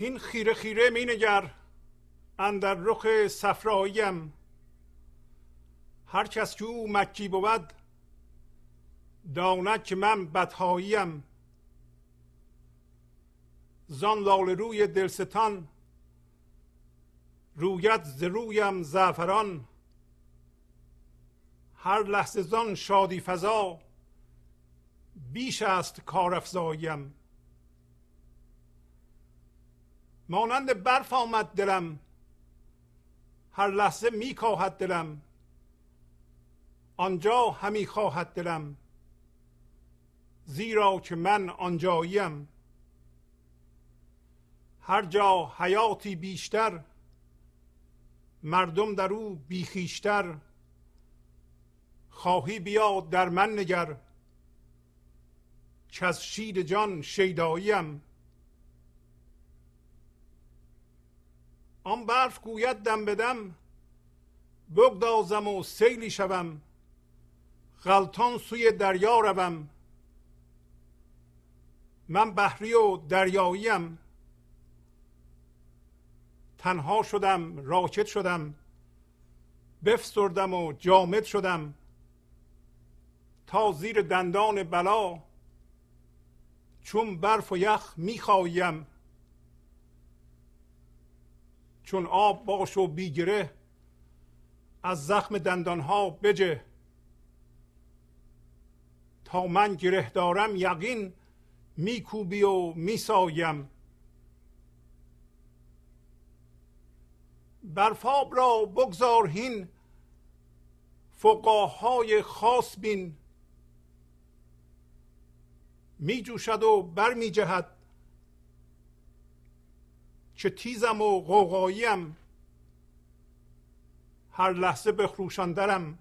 هین خیره خیره می نگر اندر رخ صفراییم. هر کس که او مکی بود داند که من بدهاییم. زان لال روی دلستان رویت ز رویم زعفران. هر لحظه زان شادی فضا بیش است کارافزاییم مانند برف آمد دلم. هر لحظه می کاهد دلم. آنجا همی خواهد دلم. زیرا که من آنجاییم. هر جا حیاتی بیشتر مردم در او بیخیشتر. خواهی بیا در من نگر. که از شید جان شیداییم. آن برف گوید دم بدم بگدازم و سیلی شوم غلطان سوی دریا روم. من بحری و دریاییم تنها شدم راکت شدم بفسردم و جامد شدم. تا زیر دندان بلا چون برف و یخ می‌خوایم چون آب باش و بیگره از زخم دندانها بجه. تا من گره دارم یقین میکوبی و میسایم. برفاب را بگذار هین فقاهای خاص بین. می جوشد و بر که تیزم و غوغاییم. هر لحظه بخروشاندرم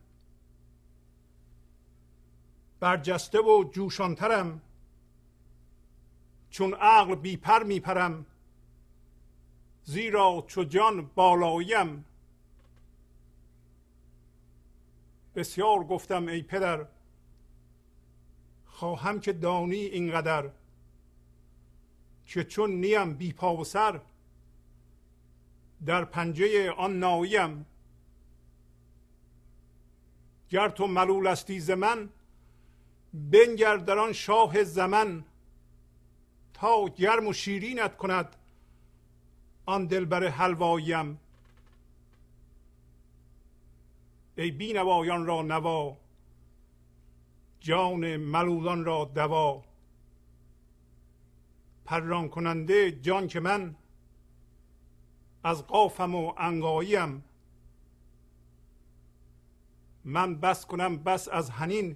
برجسته و جوشانترم. چون عقل بیپر میپرم. زیرا چو جان بالاییم. بسیار گفتم ای پدر خواهم که دانی اینقدر که چون نیم بی پا و سر در پنجه آن ناییم گر تو ملول استی ز من بنگر در آن شاه زمن. تا گرم و شیرینت کند آن دلبر حلواییم ای بینوایان را نوا جان ملولان را دوا. پران کننده جان که من از قافم و انگاییم من بس کنم بس از هنین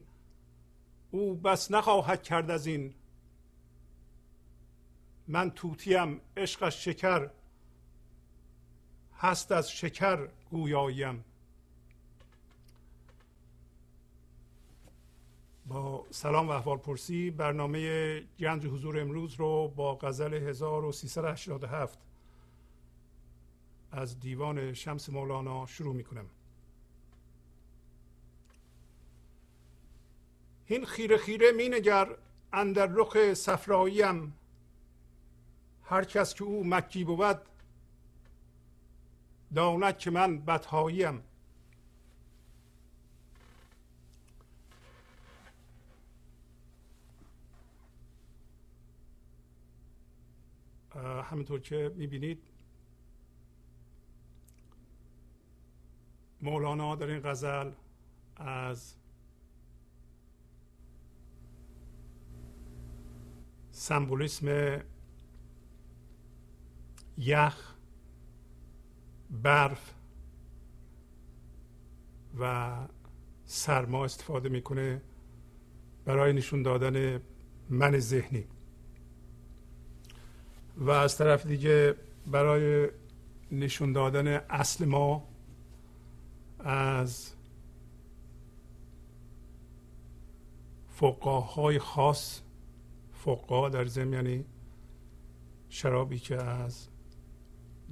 او بس نخواهد کرد از این. من توتیم عشق از شکر هست از شکر گویاییم با سلام و احوال پرسی برنامه گنج حضور امروز رو با غزل 1387 از دیوان شمس مولانا شروع می کنم این خیره خیره می نگر اندر رخ صفراییم. هر کس که او مکی بود داند که من بدهاییم. همینطور که می‌بینید مولانا در این غزل از سمبولیسم یخ برف و سرما استفاده می‌کنه برای نشون دادن من ذهنی. و از طرف دیگه برای نشون دادن اصل ما از فقاهای خاص فقا در ضمن یعنی شرابی که از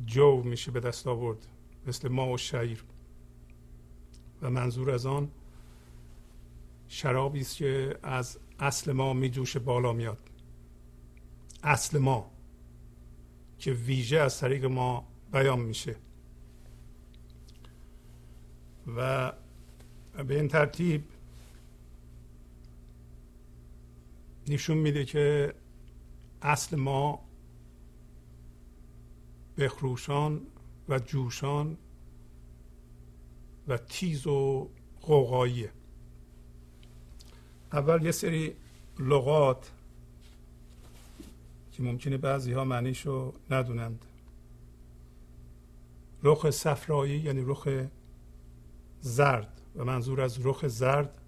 جو میشه به دست آورد مثل ما و شعیر. و منظور از آن شرابی است که از اصل ما میجوشه بالا میاد. اصل ما که ویژه از طریق ما بیان میشه. و به این ترتیب نشون میده که اصل ما بخروشان و جوشان و تیز و قوقاییه اول یه سری لغات که ممکنه بعضی ها معنیشو ندونند. رخ صفرایی یعنی رخ زرد و منظور از رخ زرد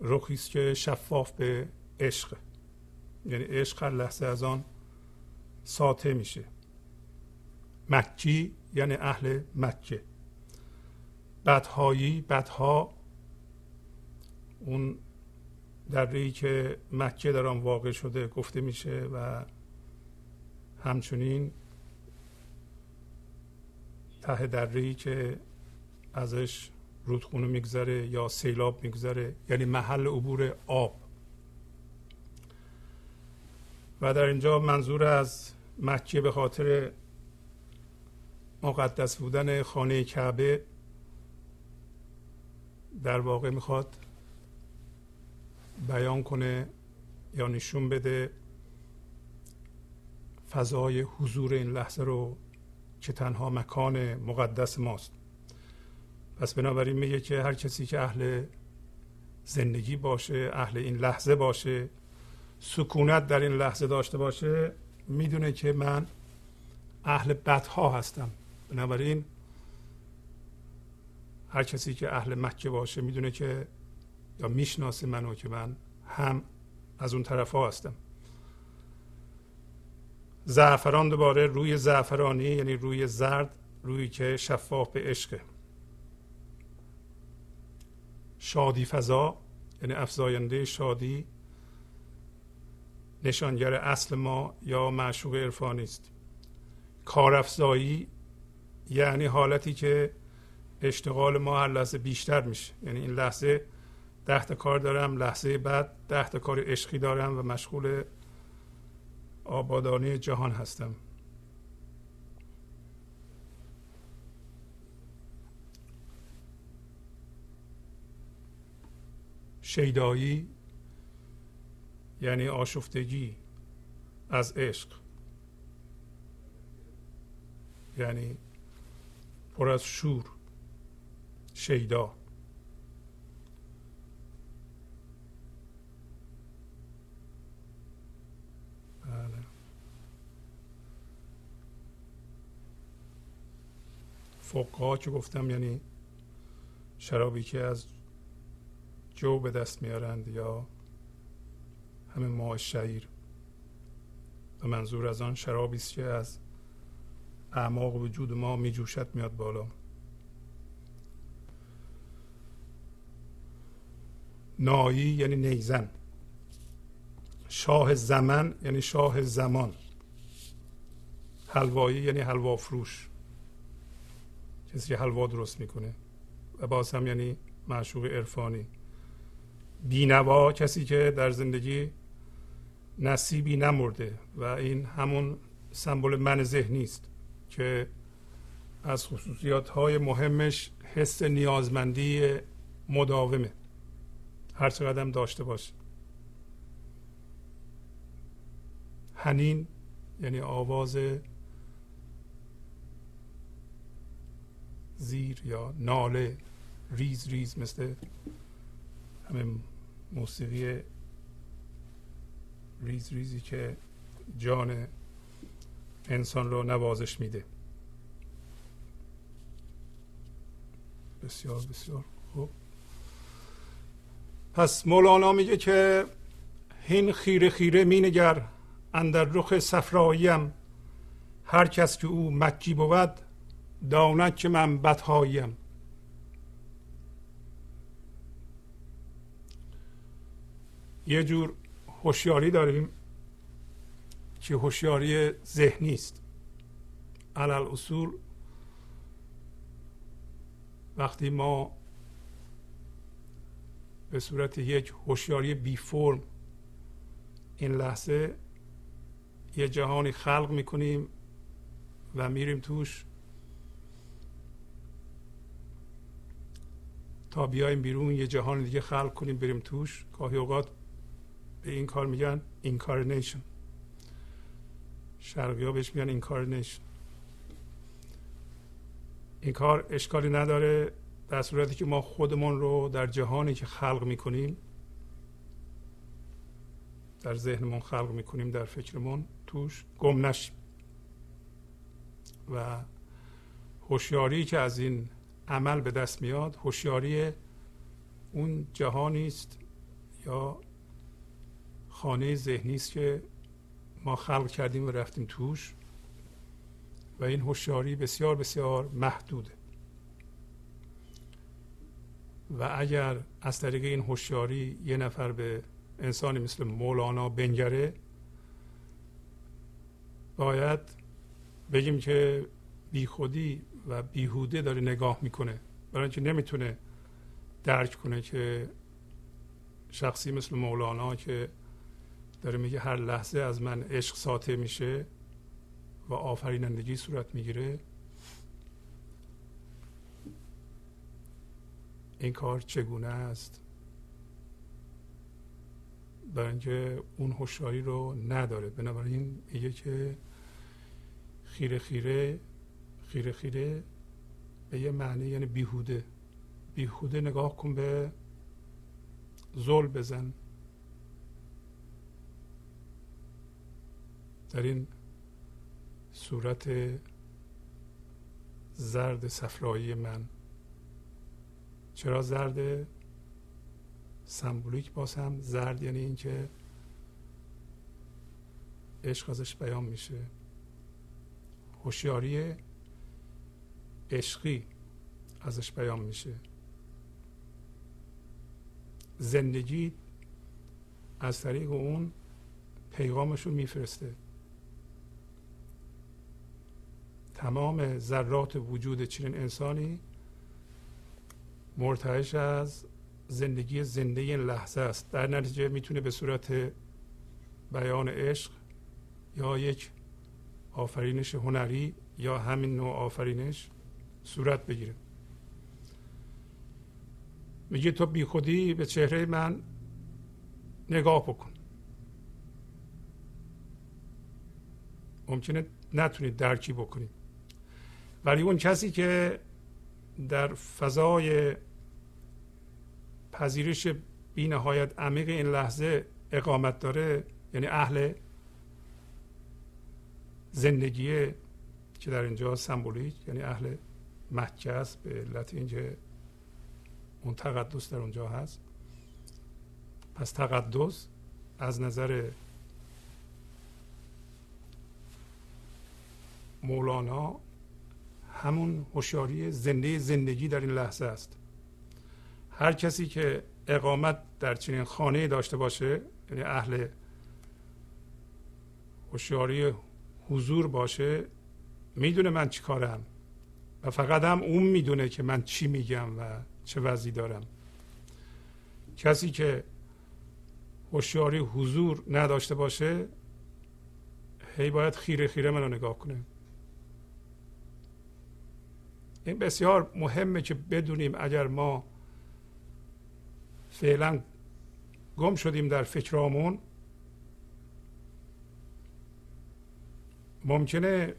رخی است که شفاف به عشق. یعنی عشق هر لحظه از آن ساطع میشه. مکی یعنی اهل مکه. بدهایی بدها اون دره که مکه در آن واقع شده گفته میشه و همچنین ته دره که ازش رودخونه میگذره یا سیلاب میگذره یعنی محل عبور آب. و در اینجا منظور از مکه به خاطر مقدس بودن خانه کعبه در واقع می‌خواد بیان کنه یا نشون بده فضای حضور این لحظه رو که تنها مکان مقدس ماست. پس بنابراین میگه که هر کسی که اهل زندگی باشه اهل این لحظه باشه سکونت در این لحظه داشته باشه می‌دونه که من اهل بدها هستم. بنابراین هر کسی که اهل مکه باشه می‌دونه که یا می‌شناسه منو که من هم از اون طرف ها هستم. زعفران دوباره روی زعفرانی یعنی روی زرد روی که شفاف به عشقه شادی فضا یعنی افزاینده شادی نشانگر اصل ما یا معشوق عرفانی است کارافزایی یعنی حالتی که اشتغال ما هر لحظه بیشتر میشه. یعنی این لحظه ده تا کار دارم لحظه بعد ده تا کار عشقی دارم و مشغول آبادانی جهان هستم. شیدایی یعنی آشفتگی از عشق. یعنی پر از شور شیدا. بله. فوقها که گفتم یعنی شرابی که از جو به دست میارند یا همه ماه شعیر. و منظور از آن شرابی است که از اعماق وجود ما می جوشد میاد بالا. نایی یعنی نیزن. شاه زمن یعنی شاه زمان. حلوایی یعنی حلوا فروش. کسی حلوا درست می‌کنه. و باز هم یعنی معشوق عرفانی. بینوا کسی که در زندگی نصیبی نمرده و این همون سمبل من ذهنی است که از خصوصیات های مهمش حس نیازمندی مداومه. هر چقدر داشته باشه. هنین یعنی آواز زیر یا ناله ریز ریز مثل همین موسیقی ریز ریزی که جان انسان رو نوازش میده. بسیار بسیار خوب. پس مولانا میگه که هین خیره خیره مینگر اندر رخ صفراییم. هر کس که او مکی بود داند که من بدهاییم یه جور هوشیاری داریم که هوشیاری ذهنی است. علل اصول وقتی ما به صورت یک هوشیاری بی فرم این لحظه یه جهانی خلق می‌کنیم و میریم توش تا بیایم بیرون یه جهان دیگه خلق کنیم بریم توش. گاهی اوقات به این کار میگن incarnation شرقی ها بهش میگن incarnation این کار اشکالی نداره در صورتی که ما خودمون رو در جهانی که خلق می‌کنیم در ذهنمون خلق می‌کنیم در فکرمون توش گم نشیم. و هوشیاری که از این عمل به دست میاد هوشیاری اون جهانی است یا خانه ذهنی است که ما خلق کردیم و رفتیم توش و این هوشیاری بسیار بسیار محدوده. و اگر از طریق این هوشیاری یه نفر به انسانی مثل مولانا بنگره باید بگیم که بیخودی و بیهوده داره نگاه می‌کنه. برای اینکه نمی‌تونه درک کنه که شخصی مثل مولانا که داره میگه هر لحظه از من عشق ساطع میشه و آفرینندگی صورت می‌گیره. این کار چگونه است؟ برای اینکه اون هوشیاری رو نداره. بنابراین میگه که خیره خیره خیره خیره به یه معنی یعنی بیهوده. بیهوده نگاه کن به زل بزن. در این صورت زرد صفرایی من. چرا زرد سمبولیک باز هم زرد یعنی اینکه عشق ازش بیان میشه. هوشیاری عشقی ازش بیان میشه. زندگی از طریق اون پیغامش رو میفرسته. تمام ذرات وجود چنین انسانی مرتعش از زندگی زنده این لحظه است. در نتیجه می‌تونه به صورت بیان عشق یا یک آفرینش هنری یا همین نوع آفرینش صورت بگیره. میگه تو بی خودی به چهره من نگاه بکن. ممکنه نتونید درکی بکنید ولی اون کسی که در فضای پذیرش بی نهایت عمیق این لحظه اقامت داره یعنی اهل زندگی که در اینجا سمبولیک یعنی اهل مکه است به علت اینکه اون تقدس در اونجا هست. پس تقدس از نظر مولانا همون هوشیاری زنده زندگی در این لحظه است. هر کسی که اقامت در چنین خانه داشته باشه یعنی اهل هوشیاری حضور باشه می‌دونه من چی کارم. و فقط هم اون می‌دونه که من چی میگم و چه وضعی دارم. کسی که هوشیاری حضور نداشته باشه هی باید خیره خیره منو نگاه کنه. این بسیار مهمه که بدونیم اگر ما فعلا گم شدیم در فکرامون ممکنه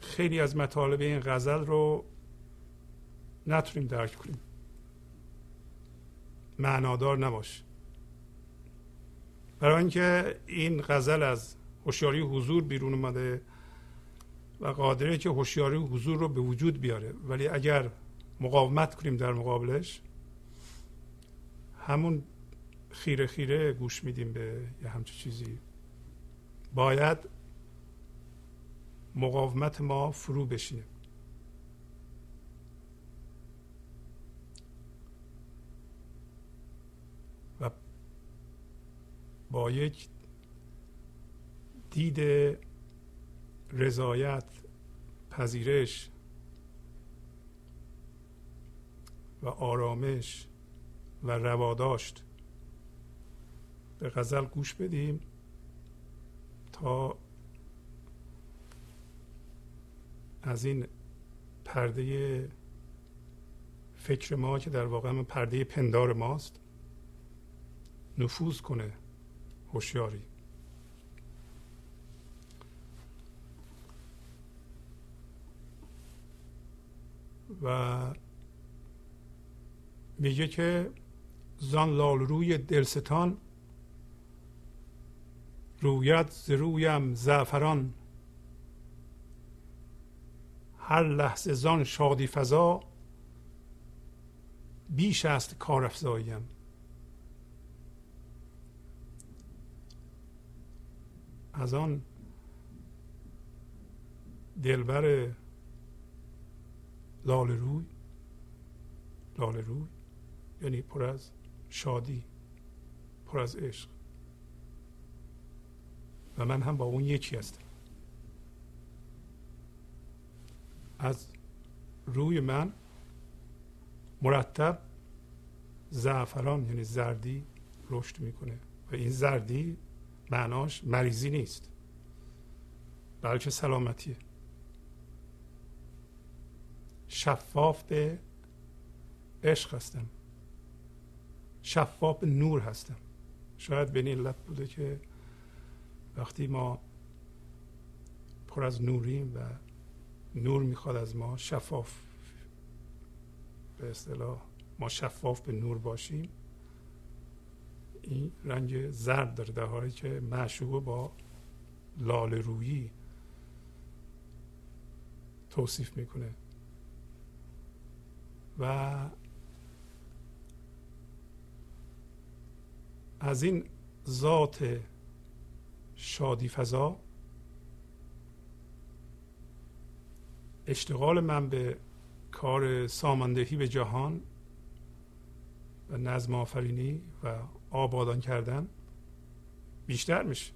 خیلی از مطالب این غزل رو نتونیم درک کنیم. معنادار نباشه برای اینکه این غزل از هوشیاری حضور بیرون اومده و قادره که هوشیاری حضور رو به وجود بیاره. ولی اگر مقاومت کنیم در مقابلش همون خیره خیره گوش میدیم به یه همچه چیزی. باید مقاومت ما فرو بشینه. و با یک دید رضایت پذیرش و آرامش و رواداشت. به غزل گوش بدیم تا از این پرده فکر ما که در واقع پرده پندار ماست نفوذ کنه هوشیاری. و میگه که زان لال روی دلستان رویت ز رویم زعفران. هر لحظه زان شادی فضا بیش است کار افزاییم از آن دلبر لال روی لال روی یعنی پر از شادی پر از عشق. و من هم با اون یکی هستم. از روی من مرتب زعفران یعنی زردی رشد می‌کنه. و این زردی معناش مریضی نیست بلکه سلامتیه. شفاف عشق هستم. شفاف نور هستم. شاید به این علت بوده که وقتی ما پر از نوریم و نور می‌خواد از ما شفاف به اصطلاح ما شفاف به نور باشیم این رنگ زرد داره در حالی که معشوق با لال رویی توصیف می‌کنه. و از این ذات شادی فضا اشتغال من به کار ساماندهی به جهان و نظم آفرینی و آبادان کردن بیشتر میشه.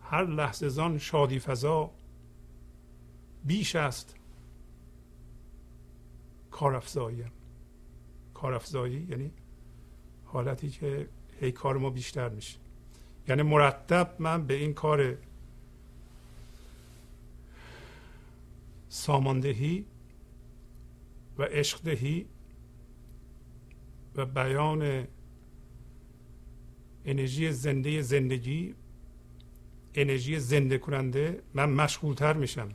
هر لحظه زان شادی فضا بیش است کارافزایی کارافزایی یعنی حالتی که هی کار ما بیشتر میشه. یعنی مرتب من به این کار ساماندهی و عشقدهی و بیان انرژی زنده زندگی انرژی زنده کننده من مشغولتر میشم.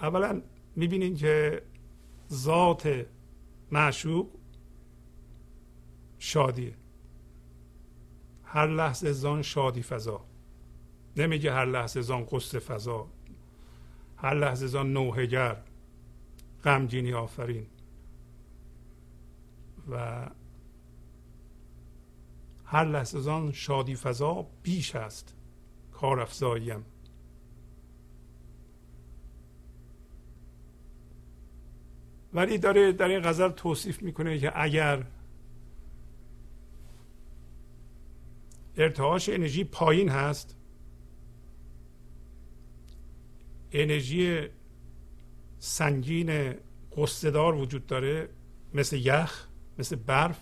اولا می‌بینین که ذات معشوق شادیه. هر لحظه زان شادی فضا. نمیگه هر لحظه زان قصد فضا. هر لحظه زان نوهگر غمگینی آفرین. و هر لحظه زان شادی فضا بیش است. کار افزاییم ولی داره در این غزل توصیف می‌کنه که اگر ارتعاش انرژی پایین هست انرژی سنگین قصدار وجود داره مثل یخ مثل برف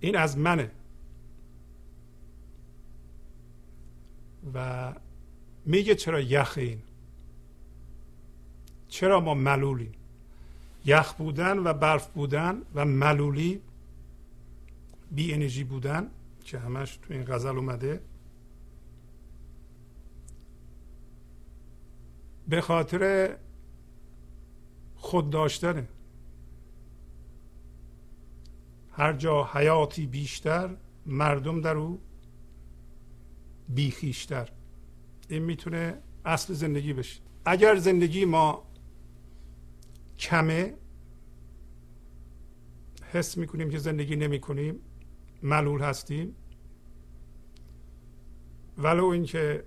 این از منه. و میگه چرا یخ این؟ چرا ما ملولیم؟ یخ بودن و برف بودن و ملولی بی انرژی بودن که همش تو این غزل اومده. به خاطر خود داشتنه هر جا حیاتی بیشتر مردم در او بیخیشتر. این می‌تونه اصل زندگی بشه. اگر زندگی ما کمه. حس می‌کنیم که زندگی نمی کنیم ملول هستیم. ولو اینکه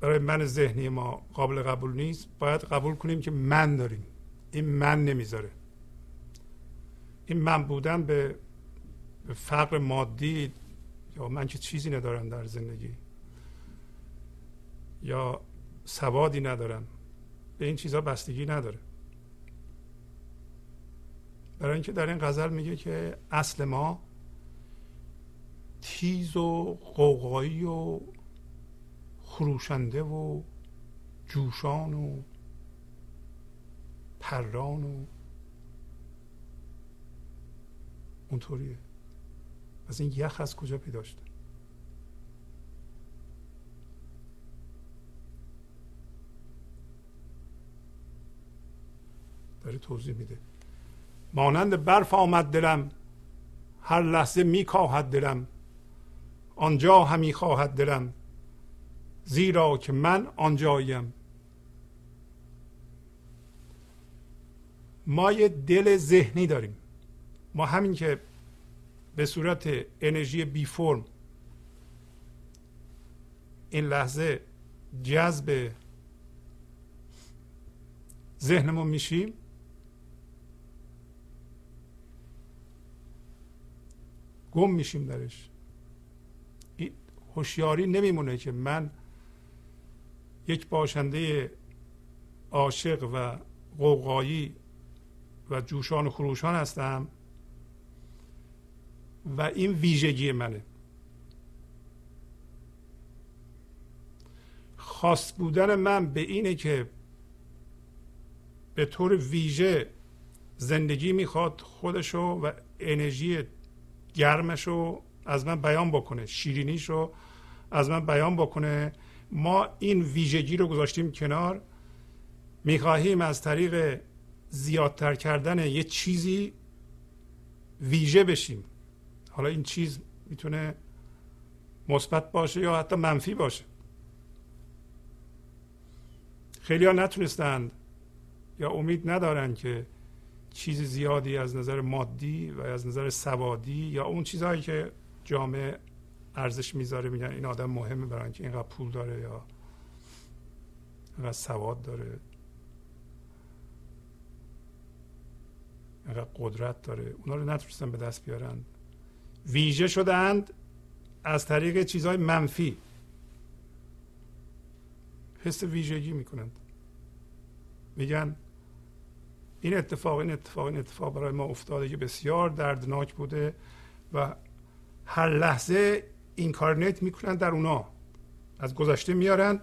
برای من ذهنی ما قابل قبول نیست باید قبول کنیم که من داریم. این من نمی‌ذاره. این من بودن به فقر مادی یا من که چیزی ندارم در زندگی؟ یا سوادی ندارم. به این چیزها بستگی نداره. برای اینکه در این غزل میگه که اصل ما تیز و قوقایی و خروشنده و جوشان و پران و اونطوریه. از این یخ از کجا پیدا شده؟ داره توضیح میده. مانند برف آمد دلم هر لحظه میکاهد دلم آنجا همی خواهد دلم زیرا که من آنجایم. ما یه دل ذهنی داریم. ما همین که به صورت انرژی بی فرم این لحظه جذب ذهنمون میشیم. گم میشیم درش. هوشیاری نمیمونه که من یک باشنده عاشق و قوقایی و جوشان و خروشان هستم و این ویژگی منه. خاص بودن من به اینه که به طور ویژه زندگی می‌خواد خودشو و انرژی گرمشو از من بیان بکنه شیرینیشو از من بیان بکنه. ما این ویژگی رو گذاشتیم کنار. می‌خواهیم از طریق زیادتر کردن یه چیزی ویژه بشیم. حالا این چیز می‌تونه مثبت باشه یا حتی منفی باشه. خیلی ها نتونستند یا امید ندارن که چیز زیادی از نظر مادی و از نظر سوادی یا اون چیزهایی که جامعه ارزش می‌ذاره میگن این آدم مهمه برای اینکه اینقدر پول داره یا اینقدر سواد داره اینقدر قدرت داره اونا رو نتونستن به دست بیارن. ویژه شدند از طریق چیزهای منفی. حس ویژگی می‌کنند. میگن این اتفاق این اتفاق این اتفاق برای ما افتاده که بسیار دردناک بوده و هر لحظه اینکارنیت می‌کنن در اونا. از گذشته میارن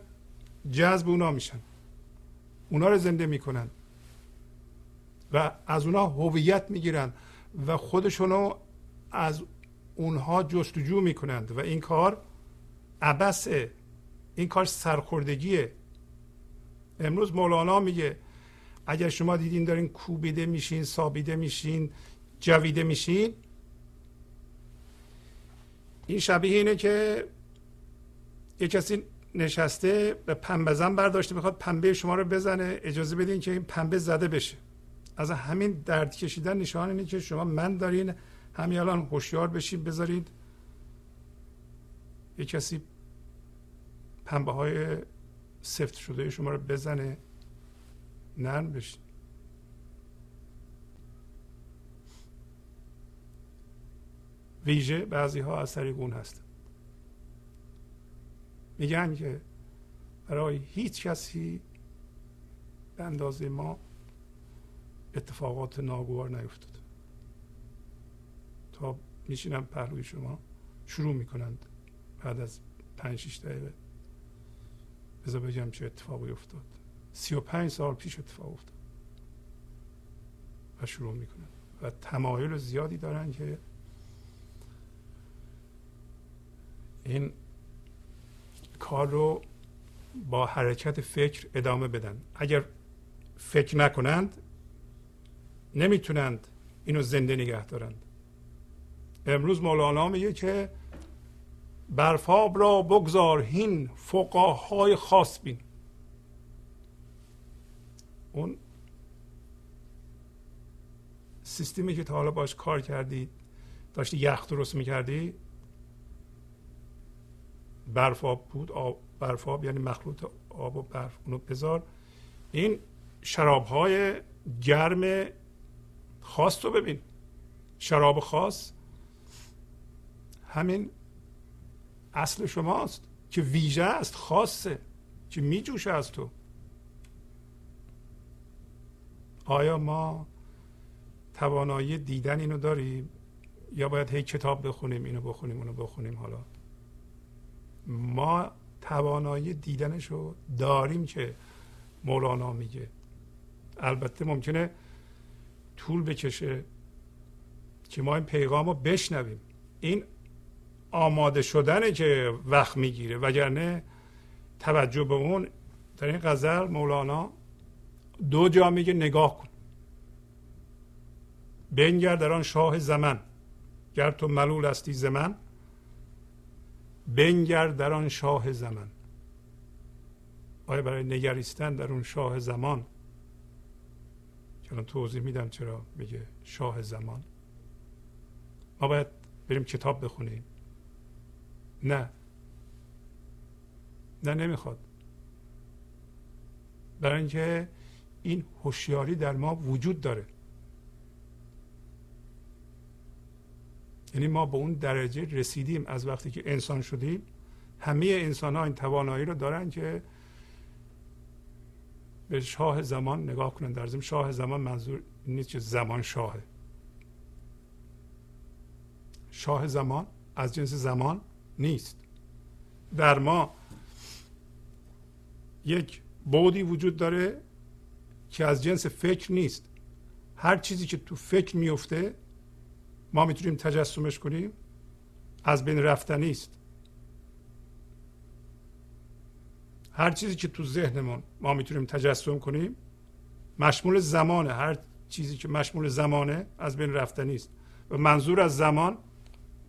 جذب اونا میشن. اونا رو زنده می‌کنن. و از اونا هویت می‌گیرن و خودشونو از اونها جستجو می‌کنند و این کار عبسه این کار سرخوردگیه. امروز مولانا میگه اگر شما دیدین دارین کوبیده میشین سابیده میشین جویده میشین این شبیه اینه که یه کسی نشسته به پنبه زن برداشته می‌خواد پنبه شما رو بزنه اجازه بدین که این پنبه زده بشه. از همین درد کشیدن نشان اینه که شما من دارین همین الان هوشیار بشین بذارید یه کسی پنبه های سفت شده شما رو بزنه. نرم بشین. ویژه بعضی ها از اون هستن. میگن که برای هیچ کسی به اندازه ما اتفاقات ناگوار نیفتاد. تا میشینم پهلوی شما شروع می‌کنند بعد از پنج شیش دقیقه. بذار بگم چه اتفاقی افتاد. سی و پنج سال پیش اتفاق افتاد. و شروع می‌کنن و تمایل زیادی دارن که این کار رو با حرکت فکر ادامه بدن. اگر فکر نکنند نمی‌تونند اینو زنده نگه دارند. امروز مولانا میگه که برفاب را بگذار هین فقاهای خاص بین. اون سیستمی که تا حالا باش کار کردی داشتی یخ درست می‌کردی برفاب بود آب برفاب یعنی مخلوط آب و برف اونو بذار. این شراب های گرم خاص رو ببین. شراب خاص همین اصل شماست که ویژه است خاصه که میجوشه از تو. آیا ما توانایی دیدن اینو داریم یا باید هی کتاب بخونیم اینو بخونیم اونو بخونیم؟ حالا ما توانایی دیدنش رو داریم که مولانا میگه. البته ممکنه طول بکشه که ما این پیغام رو بشنویم. این آماده شدنه که وقت می‌گیره وگرنه توجه به اون در این غزل مولانا دو جا میگه نگاه کن. بنگر در آن شاه زمن. گر تو ملول هستی زمن بنگر در آن شاه زمن. آیا برای نگریستن در اون شاه زمان؟ که توضیح میدم چرا میگه شاه زمان. ما باید بریم کتاب بخونیم. نه. نه نمی‌خواد. برای اینکه این هوشیاری در ما وجود داره. یعنی ما به اون درجه رسیدیم از وقتی که انسان شدیم. همه انسان ها این توانایی رو دارن که به شاه زمان نگاه کنن. در ضمن شاه زمان منظور نیست که زمان شاهه. شاه زمان از جنس زمان نیست. در ما یک بودی وجود داره. که از جنس فکر نیست. هر چیزی که تو فکر میفته ما می‌تونیم تجسمش کنیم از بین رفتنی است هر چیزی که تو ذهنمون ما می‌تونیم تجسم کنیم مشمول زمانه. هر چیزی که مشمول زمانه از بین رفتنی است و منظور از زمان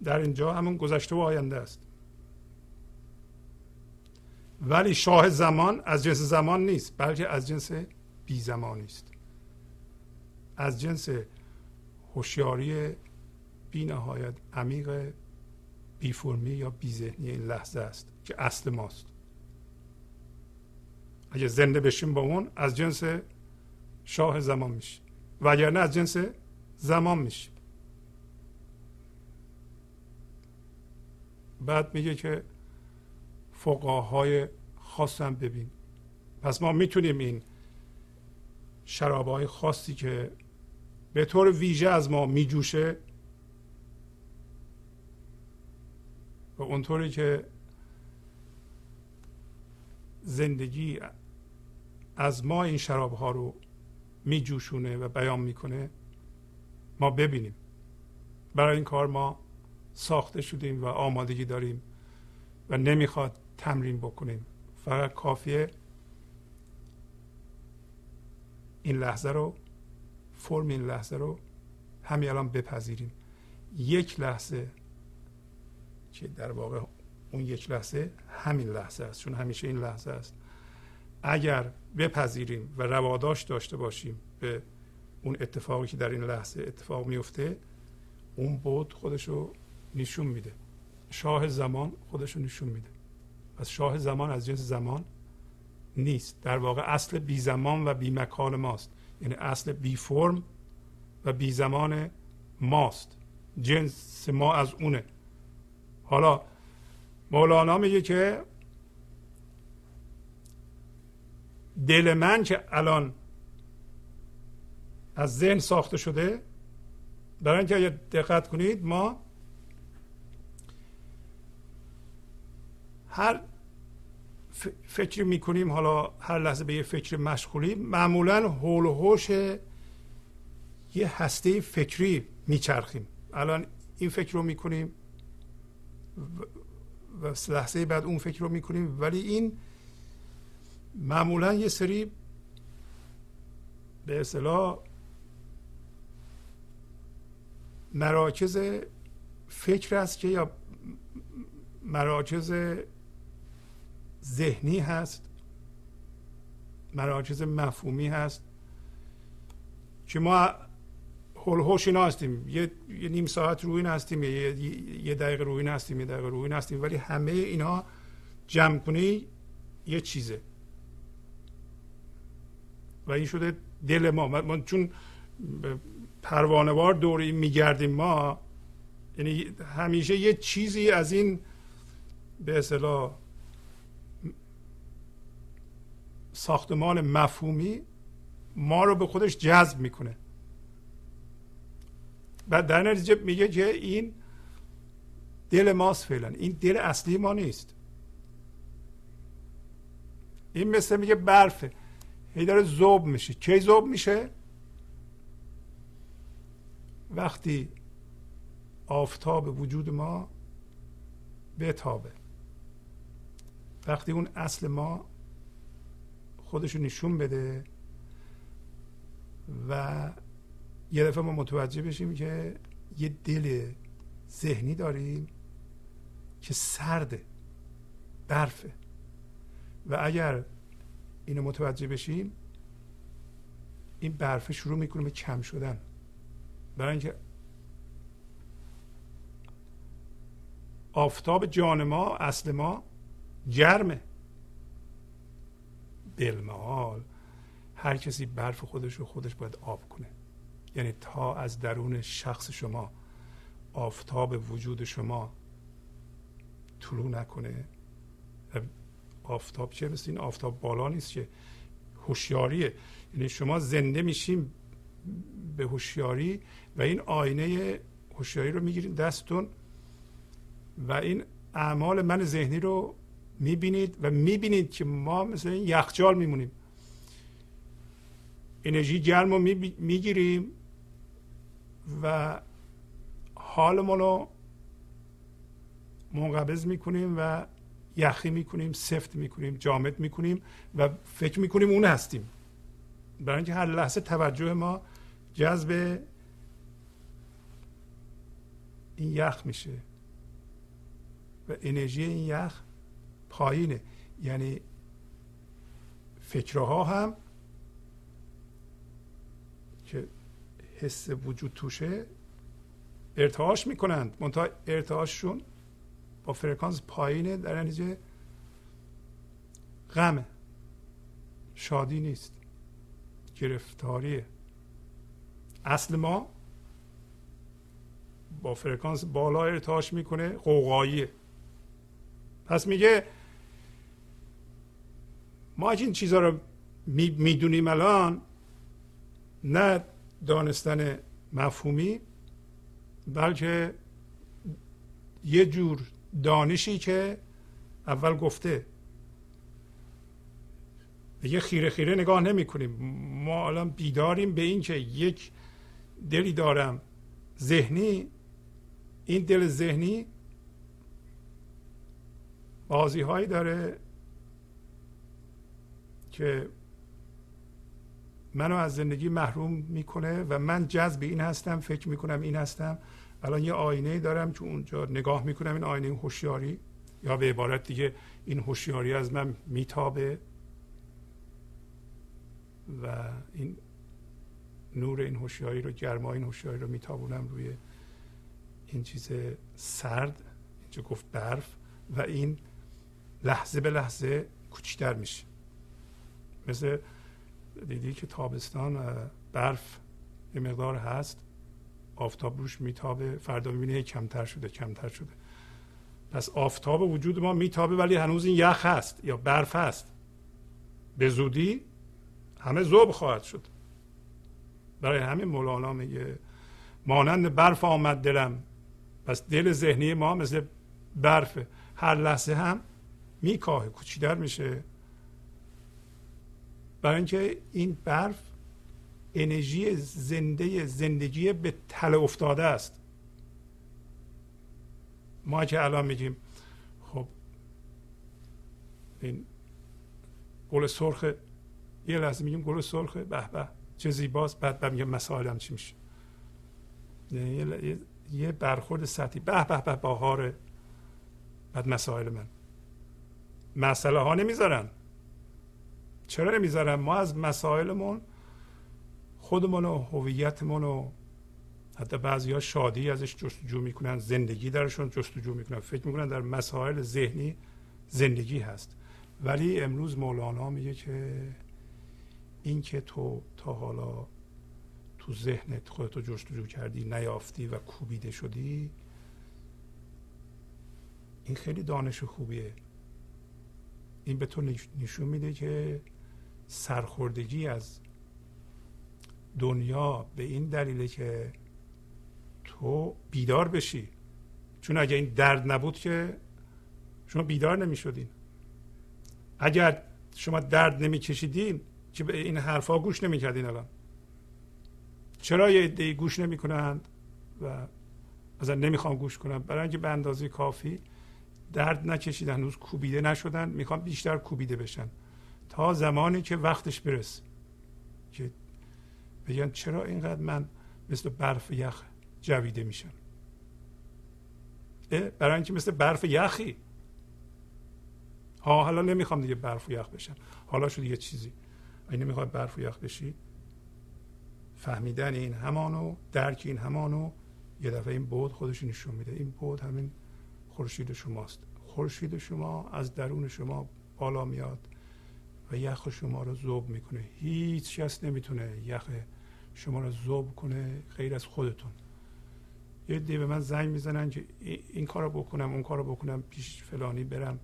در اینجا همون گذشته و آینده است. ولی شاه زمان از جنس زمان نیست بلکه از جنس بی زمانی است. از جنس هوشیاری بی نهایت عمیق بی فرمی یا بی ذهنی این لحظه است که اصل ماست. اگه زنده بشیم با اون از جنس شاه زمان میشیم وگرنه از جنس زمان میشیم بعد میگه که فقاهای خاصم ببین. پس ما می‌تونیم این شرابهای خاصی که به طور ویژه از ما میجوشه و اونطوری که زندگی از ما این شراب ها رو میجوشونه و بیان می‌کنه ما ببینیم. برای این کار ما ساخته شدیم و آمادگی داریم و نمی‌خواد تمرین بکنیم. فقط کافیه این لحظه رو فرم این لحظه رو همین الان بپذیریم. یک لحظه که در واقع اون یک لحظه همین لحظه است چون همیشه این لحظه است. اگر بپذیریم و رواداش داشته باشیم به اون اتفاقی که در این لحظه اتفاق میفته اون بود خودشو نشون میده. شاه زمان خودشو نشون میده. پس شاه زمان از جنس زمان نیست. در واقع اصل بی زمان و بی مکان ماست. یعنی اصل بی فرم و بی زمان ماست. جنس ما از اونه. حالا مولانا میگه که دل من که الان از ذهن ساخته شده برای اینکه اگر دقت کنید ما هر فکری می‌کنیم حالا هر لحظه به یه فکر مشغولیم معمولا حول و حوش یه هسته فکری میچرخیم. الان این فکر رو می‌کنیم و لحظه بعد اون فکر رو می‌کنیم ولی این معمولا یه سری به اصطلاح مراکز فکر است که یا مراکز ذهنی هست مراکز مفهومی هست. که ما هلهوش اینا هستیم. یه،, یه نیم ساعت روی هستیم یه, یه دقیقه روی هستیم یه دقیقه روی هستیم. ولی همه اینا جمع کنی یه چیزه. و این شده دل ما. ما چون پروانوار دوری میگردیم ما یعنی همیشه یه چیزی از این به اصطلاح ساختمان مفهومی ما رو به خودش جذب می‌کنه. و در نتیجه میگه که این دل ماست فعلا. این دل اصلی ما نیست. این مثل میگه برفه. هی داره زوب میشه. کی زوب میشه؟ وقتی آفتاب وجود ما بتابه. وقتی اون اصل ما خودشو نشون بده. و یه دفعه ما متوجه بشیم که یه دل ذهنی داریم که سرده برفه و اگر اینو متوجه بشیم این برفه شروع می‌کنه به کم شدن. برای اینکه آفتاب جان ما اصل ما گرمه بالمحال هر کسی برف خودش رو خودش باید آب کنه. یعنی تا از درون شخص شما آفتاب وجود شما طلوع نکنه. آفتاب چه مثل این آفتاب بالا نیست که هوشیاریه. یعنی شما زنده میشیم به هوشیاری و این آینه هوشیاری رو می‌گیرید دستتون و این اعمال من ذهنی رو می‌بینید و می‌بینید که ما مثل این یخچال میمونیم. انرژی گرم رو می‌گیریم و حالمون رو منقبض می‌کنیم و یخی می‌کنیم سفت می‌کنیم جامد می‌کنیم و فکر می‌کنیم اون هستیم. برای اینکه هر لحظه توجه ما جذب این یخ میشه و انرژی این یخ پایینه. یعنی فکرها هم که حس وجود توشه ارتعاش می‌کنند. منتها ارتعاششون با فرکانس پایینه در نتیجه غمه. شادی نیست. گرفتاریه. اصل ما با فرکانس بالا ارتعاش می‌کنه قوقاییه. پس میگه ما این چیزها رو می‌دونیم الان نه دانستن مفهومی بلکه یه جور دانشی که اول گفته. یه خیره خیره نگاه نمی کنیم ما الان بیداریم به این که یک دلی دارم ذهنی این دل ذهنی بازی هایی داره که منو از زندگی محروم می‌کنه و من جذب این هستم فکر می‌کنم این هستم. الان یه آینه دارم که اونجا نگاه می‌کنم این آینه هوشیاری. یا به عبارت دیگه این هوشیاری از من میتابه و این نور این هوشیاری رو گرما این هوشیاری رو میتابونم روی این چیز سرد اینجا گفت برف و این لحظه به لحظه کوچیکتر میشه. مثل دیدی که تابستان برف یه مقدار هست آفتاب روش میتابه فردا می‌بینه کمتر شده کمتر شده. پس آفتاب وجود ما میتابه ولی هنوز این یخ هست یا برف هست. به زودی همه زوب خواهد شد. برای همین مولانا میگه مانند برف آمد دلم پس دل ذهنی ما مثل برف. هر لحظه هم میکاهه کوچیدر میشه. برای اینکه این برف انرژی زنده زندگی به تله افتاده است. ما که الان میگیم خب این گل سرخ یه لحظه میگیم گل سرخ به به چه زیباست. بعد بعد میگم مسائلم چی میشه. یه, یه برخورد سطحی. به به به باهاره بعد مسائل من. مسئله ها نمی‌ذارن. چرا نمی‌ذارن ما از مسائلمون خودمون و هویتمون و حتی بعضی ها شادی ازش جستجو می‌کنن زندگی درشون جستجو می‌کنن. فکر می‌کنن در مسائل ذهنی زندگی هست. ولی امروز مولانا میگه که این که تو تا حالا تو ذهنت خودتو جستجو کردی نیافتی و کوبیده شدی این خیلی دانش خوبیه. این به تو نشون میده که سرخوردگی از دنیا به این دلیله که تو بیدار بشی. چون اگه این درد نبود که شما بیدار نمی شدین اگر شما درد نمی کشیدین که به این حرفها گوش نمی کردین الان. چرا یه عده گوش نمی کنند و مثلا نمی‌خوام گوش کنم برای اینکه به اندازه کافی درد نکشیدن هنوز کوبیده نشدن می‌خوام بیشتر کوبیده بشن. تا زمانی که وقتش برسه. که بگن چرا اینقدر من مثل برف یخ جویده میشم؟ برای اینکه مثل برف یخی. ها حالا نمی‌خوام دیگه برف و یخ بشم حالا شد یه چیزی. این نمی‌خواد برف و یخ بشی فهمیدن این همانو درک این همانو یه دفعه این بود خودش نشون میده. این بود همین خورشید شماست. خورشید شما از درون شما بالا میاد. و یخ شما رو ذوب می‌کنه. هیچ کس نمی‌تونه یخ شما رو ذوب کنه غیر از خودتون. یه دی به من زنگ می‌زنن که این کارو بکنم اون کارو بکنم پیش فلانی برم.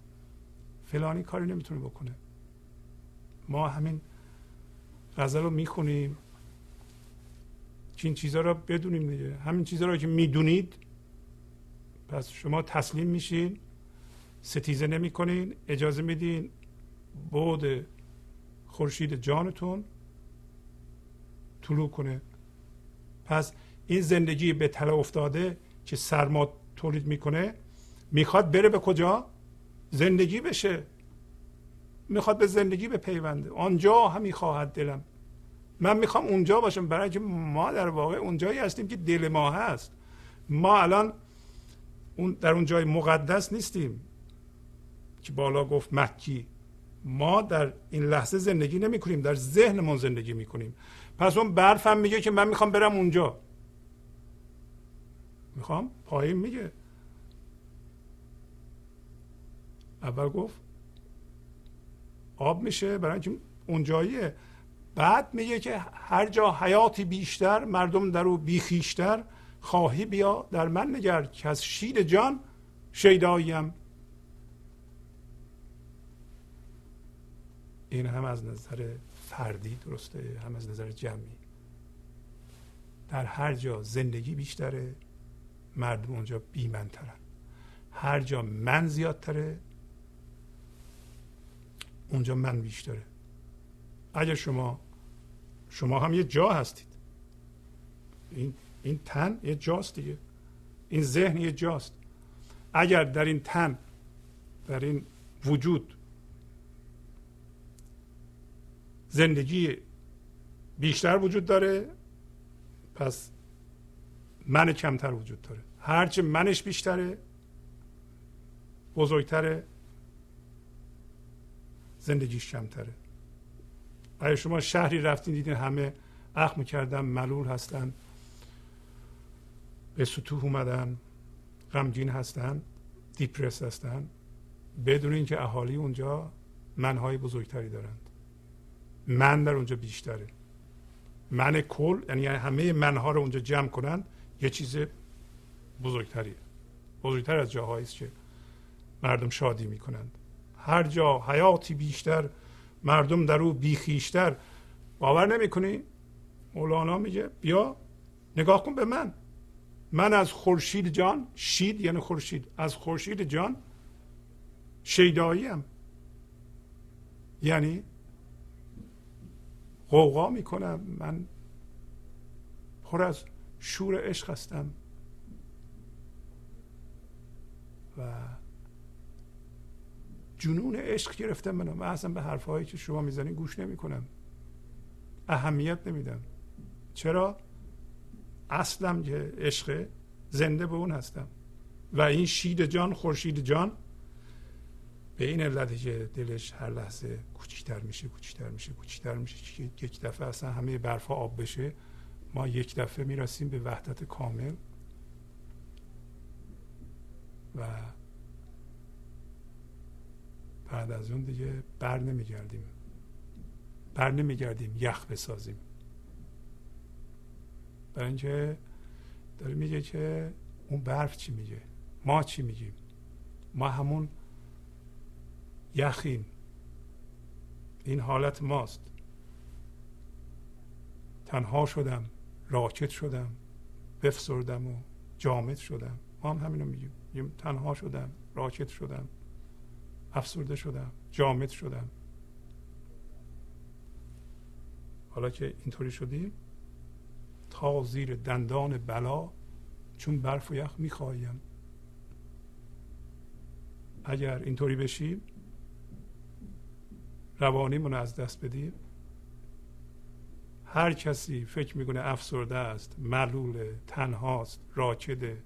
فلانی کاری نمی‌تونه بکنه. ما همین غزل رو می‌خونیم. که این چیزها رو بدونیم دیگه. همین چیزها رو که می‌دونید پس شما تسلیم میشین. ستیزه نمی‌کنین اجازه میدین بود خورشید جانتون طلوع کنه. پس این زندگی به تله افتاده که سرما تولید می‌کنه می‌خواد بره به کجا؟ زندگی بشه. می‌خواد به زندگی به پیونده آنجا همی خواهد دلم. من می‌خوام اونجا باشم. برای که ما در واقع اونجایی هستیم که دل ما هست. ما الان اون در اون جای مقدس نیستیم. که بالا گفت مکی. ما در این لحظه زندگی نمی کنیم در ذهنمون زندگی می کنیم پس اون برف هم میگه که من می‌خوام برم اونجا. می‌خوام؟ پایین میگه. اول گفت آب میشه برای اینکه اونجاییه. بعد میگه که هر جا حیاتی بیشتر مردم در او بیخیشتر خواهی بیا در من نگر که از شید جان شیداییم این هم از نظر فردی درسته هم از نظر جمعی. در هر جا زندگی بیشتره مردم اونجا بیمنترن هر جا من زیادتره اونجا من بیشتره. اگر شما شما هم یه جا هستید. این این تن یه جاست دیگه. این ذهن یه جاست. اگر در این تن در این وجود زندگی بیشتر وجود داره پس من کمتر وجود داره. هرچه منش بیشتره بزرگتره زندگیش کمتره. اگر شما شهری رفتین دیدین همه اخم می‌کردن ملول هستن به سطوح اومدن غمگین هستن دیپرس هستن بدون اینکه اهالی اونجا منهای بزرگتری دارند. من در اونجا بیشتره. من کل یعنی همه منها رو اونجا جمع کنند یه چیز بزرگتریه. بزرگتر از جاهایی که مردم شادی می‌کنند. هر جا حیاتی بیشتر مردم در او بیخیشتر. باور نمی‌کنی؟ مولانا میگه بیا نگاه کن به من. من از خورشید جان شید یعنی خورشید. از خورشید جان شیداییم یعنی قوقا می‌کنم. من پر از شور عشق هستم. و جنون عشق گرفتم منو. من اصلا به حرفهایی که شما می‌زنین گوش نمی‌کنم. اهمیت نمیدم. چرا؟ اصلم که عشق زنده به اون هستم. و این شید جان خورشید جان به این علتی که دلش هر لحظه کوچکتر میشه کوچکتر میشه کوچکتر میشه که یک دفعه اصلا همه برفا آب بشه. ما یک دفعه می‌رسیم به وحدت کامل و بعد از اون دیگه بر نمیگردیم. بر نمیگردیم یخ بسازیم. برای اینکه داره میگه که اون برف چی میگه؟ ما چی میگیم؟ ما همون یخیم. این حالت ماست. تنها شدم راکت شدم بفسردم و جامد شدم. ما هم همینو میگیم. تنها شدم راکت شدم افسرده شدم جامد شدم. حالا که اینطوری شدیم تا زیر دندان بلا چون برف و یخ می‌خوایم. اگر اینطوری بشیم روانیمون از دست بدیم. هر کسی فکر می‌کنه افسرده است معلول تنهاست راکده.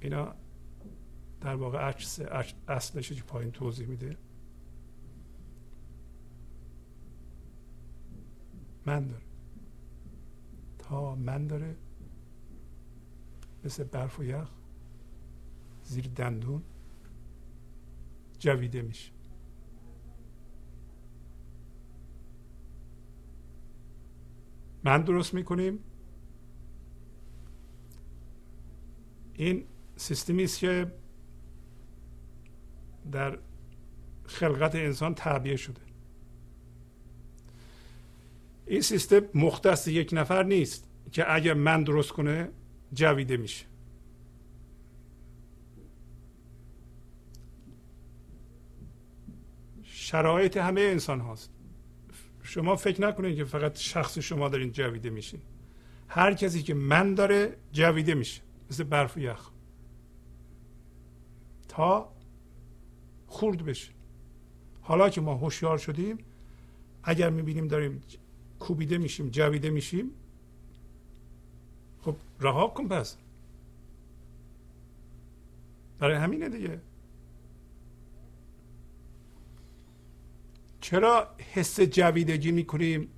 اینا در واقع عکس اصلش که پایین توضیح میده. من داره تا من داره. مثل برف و یخ. زیر دندون. جویده میشه. من درست می‌کنیم؟ این سیستمی است که در خلقت انسان تعبیه شده. این سیستم مختص یک نفر نیست که اگر من درست کنه جویده میشه. شرایط همه انسان هاست. شما فکر نکنید که فقط شخص شما دارین جویده میشین. هر کسی که من داره جویده میشه مثل برف و یخ. تا خورد بشه. حالا که ما هوشیار شدیم اگر می‌بینیم داریم کوبیده میشیم جویده میشیم خب رها کن پس. برای همینه دیگه. چرا حس جویدگی می‌کنیم؟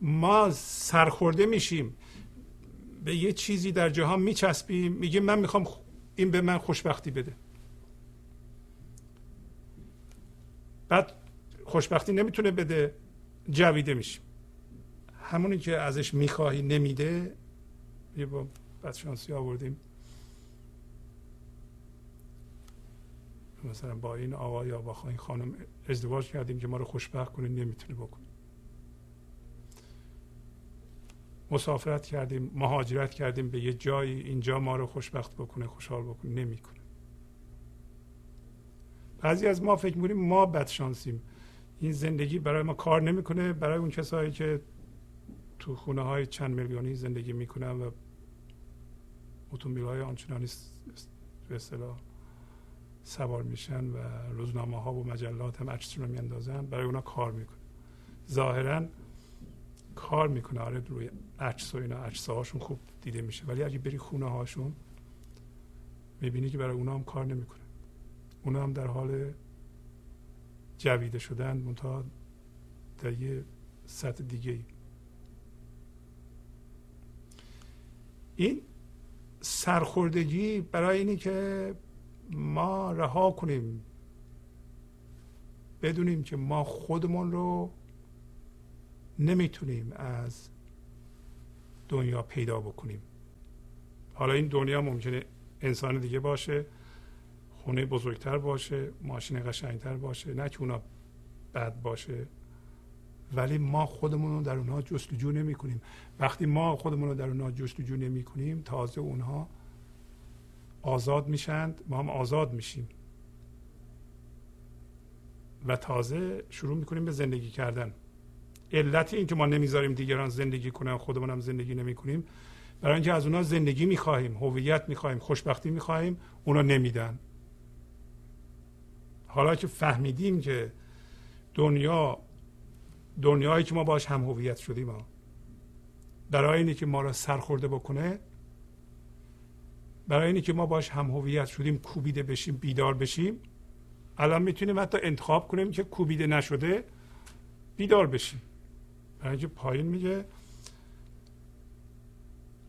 ما سرخورده میشیم. به یه چیزی در جهان میچسبیم. میگیم من می‌خوام این به من خوشبختی بده. بعد خوشبختی نمی‌تونه بده جویده میشیم. همونی که ازش می‌خواهی نمیده یه با بدشانسی آوردیم. مثلا با این آقا یا با این خانم ازدواج کردیم که ما رو خوشبخت کنه نمی‌تونه بکنه. مسافرت کردیم مهاجرت کردیم به یه جایی اینجا ما رو خوشبخت بکنه خوشحال بکنه نمی‌کنه. بعضی از ما فکر می‌کنیم ما بدشانسیم. این زندگی برای ما کار نمی‌کنه برای اون کسایی که تو خونه های چند میلیونی زندگی می‌کنن و اتومبیل های آنچنانی به اصطلاح. سوار میشن و روزنامه ها و مجلات هم عکسشون رو میاندازن برای اونا کار می‌کنه. ظاهرا کار می‌کنه. آره روی عکس و اینا عکس هاشون خوب دیده میشه. ولی اگه بری خونه هاشون می‌بینی که برای اونا هم کار نمی‌کنه. اونا هم در حال جویده شدن منتها در یه سطح دیگه ای این سرخوردگی برای اینی که ما رها کنیم. بدونیم که ما خودمون رو نمی‌تونیم از دنیا پیدا بکنیم. حالا این دنیا ممکنه انسان دیگه باشه خونه بزرگتر باشه ماشین قشنگتر باشه نه که اونا بد باشه. ولی ما خودمون رو در اونها جستجو نمی کنیم وقتی ما خودمون رو در اونها جستجو نمی کنیم تازه اونها آزاد میشند ما هم آزاد میشیم. و تازه شروع می‌کنیم به زندگی کردن. علت این که ما نمی‌ذاریم دیگران زندگی کنن خودمون هم زندگی نمی کنیم برای اینکه از اونها زندگی می‌خواهیم هویت می‌خواهیم خوشبختی می‌خواهیم اونا نمیدن. حالا که فهمیدیم که دنیا دنیایی که ما باش هم هویت شدیم برای اینه که ما را سرخورده بکنه برای اینه که ما باش هم هویت شدیم کوبیده بشیم بیدار بشیم الان می‌تونیم حتی انتخاب کنیم که کوبیده نشده بیدار بشیم. برای اینکه پایین میگه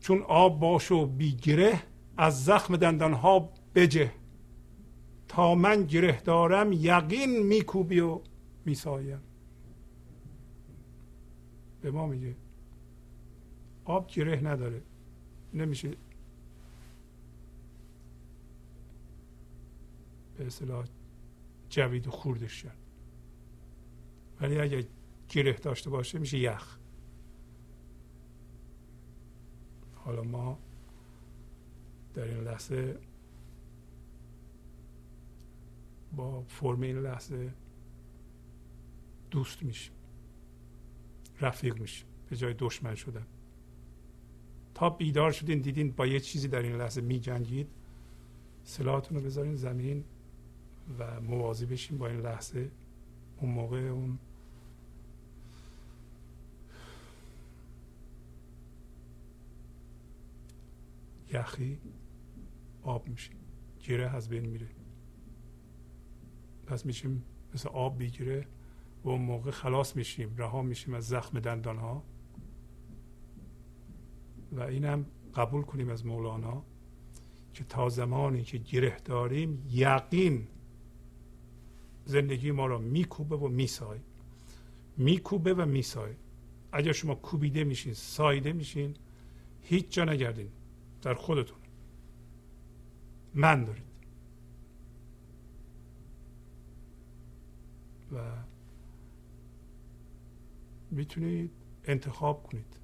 چون آب باش و بیگره از زخم دندان ها بجه. تا من گره دارم یقین میکوبی و میسایم. به ما میگه آب گره نداره. نمیشه به اصطلاح جوید و خوردش کرد. ولی اگر گره داشته باشه میشه یخ. حالا ما در این لحظه با فرم این لحظه دوست میشیم. رفیق میشیم. به جای دشمن شدن. تا بیدار شدین دیدین با یه چیزی در این لحظه می جنگید سلاحتون رو بذارین زمین. و موازی بشین با این لحظه اون موقع اون یخی آب میشه گیره از بین میره. پس میشیم مثل آب بیگیره و اون موقع خلاص میشیم رها میشیم از زخم دندان ها و اینم قبول کنیم از مولانا که تا زمانی که گره داریم یقین زندگی ما را میکوبه و میسای میکوبه و میسای اگر شما کوبیده میشین سایده میشین هیچ جا نگردین. در خودتون. من دارید. و می‌تونید انتخاب کنید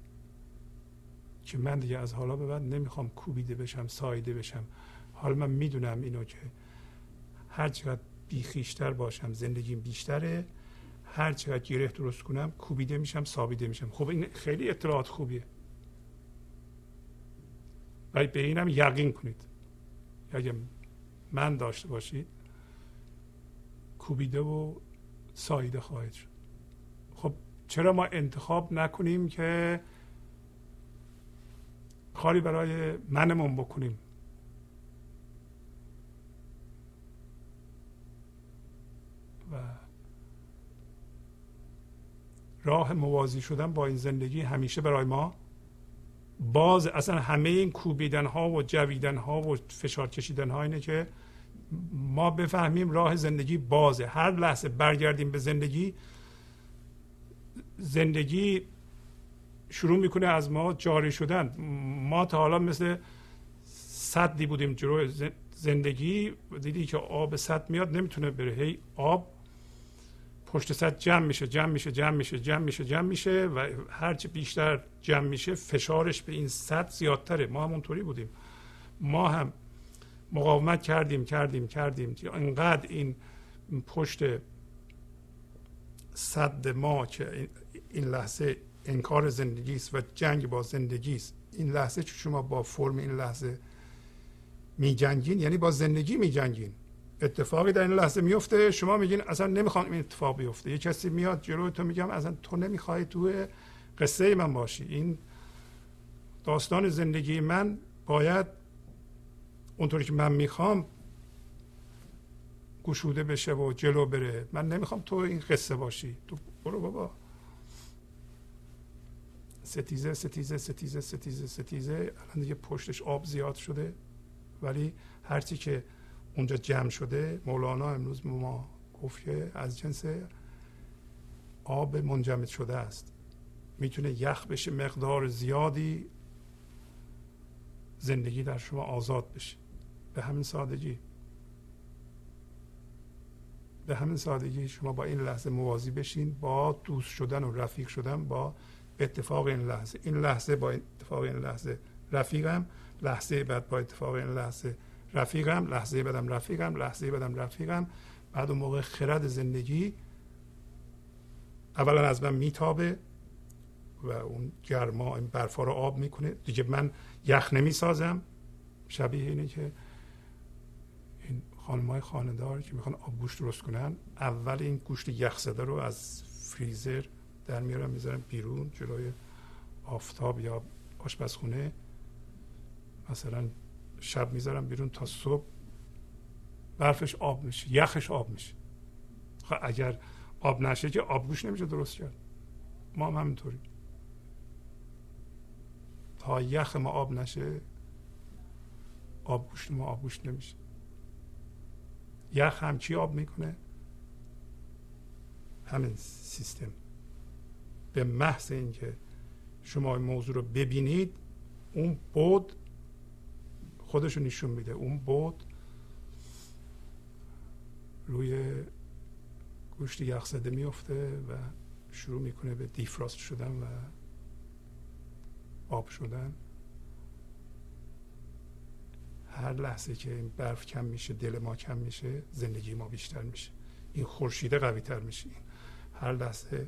که من دیگه از حالا به بعد نمی‌خوام کوبیده بشم سایده بشم. حالا من می‌دونم اینو که هر چقدر بیخیشتر باشم زندگیم بیشتره. هر چقدر گره درست کنم کوبیده میشم سابیده میشم. خب این خیلی اطلاعات خوبیه. ولی به اینم یقین کنید. اگه من داشته باشید کوبیده و سایده خواهید شد. خب چرا ما انتخاب نکنیم که کاری برای منمون بکنیم و راه موازی شدن با این زندگی همیشه برای ما باز اصلا همه این کوبیدن ها و جویدن ها و فشار کشیدن ها اینه که ما بفهمیم راه زندگی بازه. هر لحظه برگردیم به زندگی زندگی شروع می‌کنه از ما جاری شدن. ما تا حالا مثل صدی بودیم جلو زندگی. دیدی که آب صد میاد نمی‌تونه بره. هی آب پشت صد جمع میشه جمع میشه جمع میشه جمع میشه جمع میشه و هرچی بیشتر جمع میشه فشارش به این صد زیادتره. ما هم اونطوری بودیم. ما هم مقاومت کردیم کردیم کردیم. انقدر این پشت صد ما که این لحظه انکار زندگی است و جنگ با زندگی است. این لحظه که شما با فرم این لحظه می جنگین یعنی با زندگی می جنگین اتفاقی در این لحظه میفته. شما میگین اصلا نمی‌خوام این اتفاق بیفته. یه کسی میاد جلو تو میگم اصلا تو نمی‌خوای تو قصه من باشی. این داستان زندگی من باید اونطوری که من می‌خوام گشوده بشه و جلو بره. من نمی‌خوام تو این قصه باشی. تو برو بابا. ستیزه ستیزه ستیزه ستیزه ستیزه. الان دیگه پشتش آب زیاد شده. ولی هرچی که اونجا جمع شده. مولانا امروز ما گفت که از جنس آب منجمد شده است. می‌تونه یخ بشه مقدار زیادی زندگی در شما آزاد بشه. به همین سادگی. به همین سادگی شما با این لحظه موازی بشین با دوست شدن و رفیق شدن با اتفاق این لحظه. این لحظه با اتفاق این لحظه رفیقم لحظه بعد با اتفاق این لحظه رفیقم لحظه بعدم رفیقم لحظه بعدم رفیقم. بعد اون موقع خرد زندگی اولا از من میتابه و اون گرما این برفا رو آب می‌کنه. دیگه من یخ نمی‌سازم. شبیه اینه که این خانمای خاندار که می‌خوان آب گوشت درست کنن اول این گوشت یخ زده رو از فریزر در میارن می‌ذارن بیرون جلوی آفتاب یا آشپزخونه. مثلا شب می‌ذارم بیرون تا صبح. برفش آب میشه یخش آب میشه. خب اگر آب نشه که آبگوش نمیشه درست کرد. ما هم همینطوری. تا یخ ما آب نشه آبگوشت ما آبگوشت نمیشه. یخ هم چی آب می‌کنه؟ همین سیستم. به محض اینکه شما این موضوع رو ببینید اون بود خودش رو نشون میده. اون بود روی گوشت یخزده میفته و شروع می‌کنه به دیفراست شدن و آب شدن. هر لحظه که این برف کم میشه دل ما کم میشه زندگی ما بیشتر میشه. این خورشیده قوی تر میشه. هر لحظه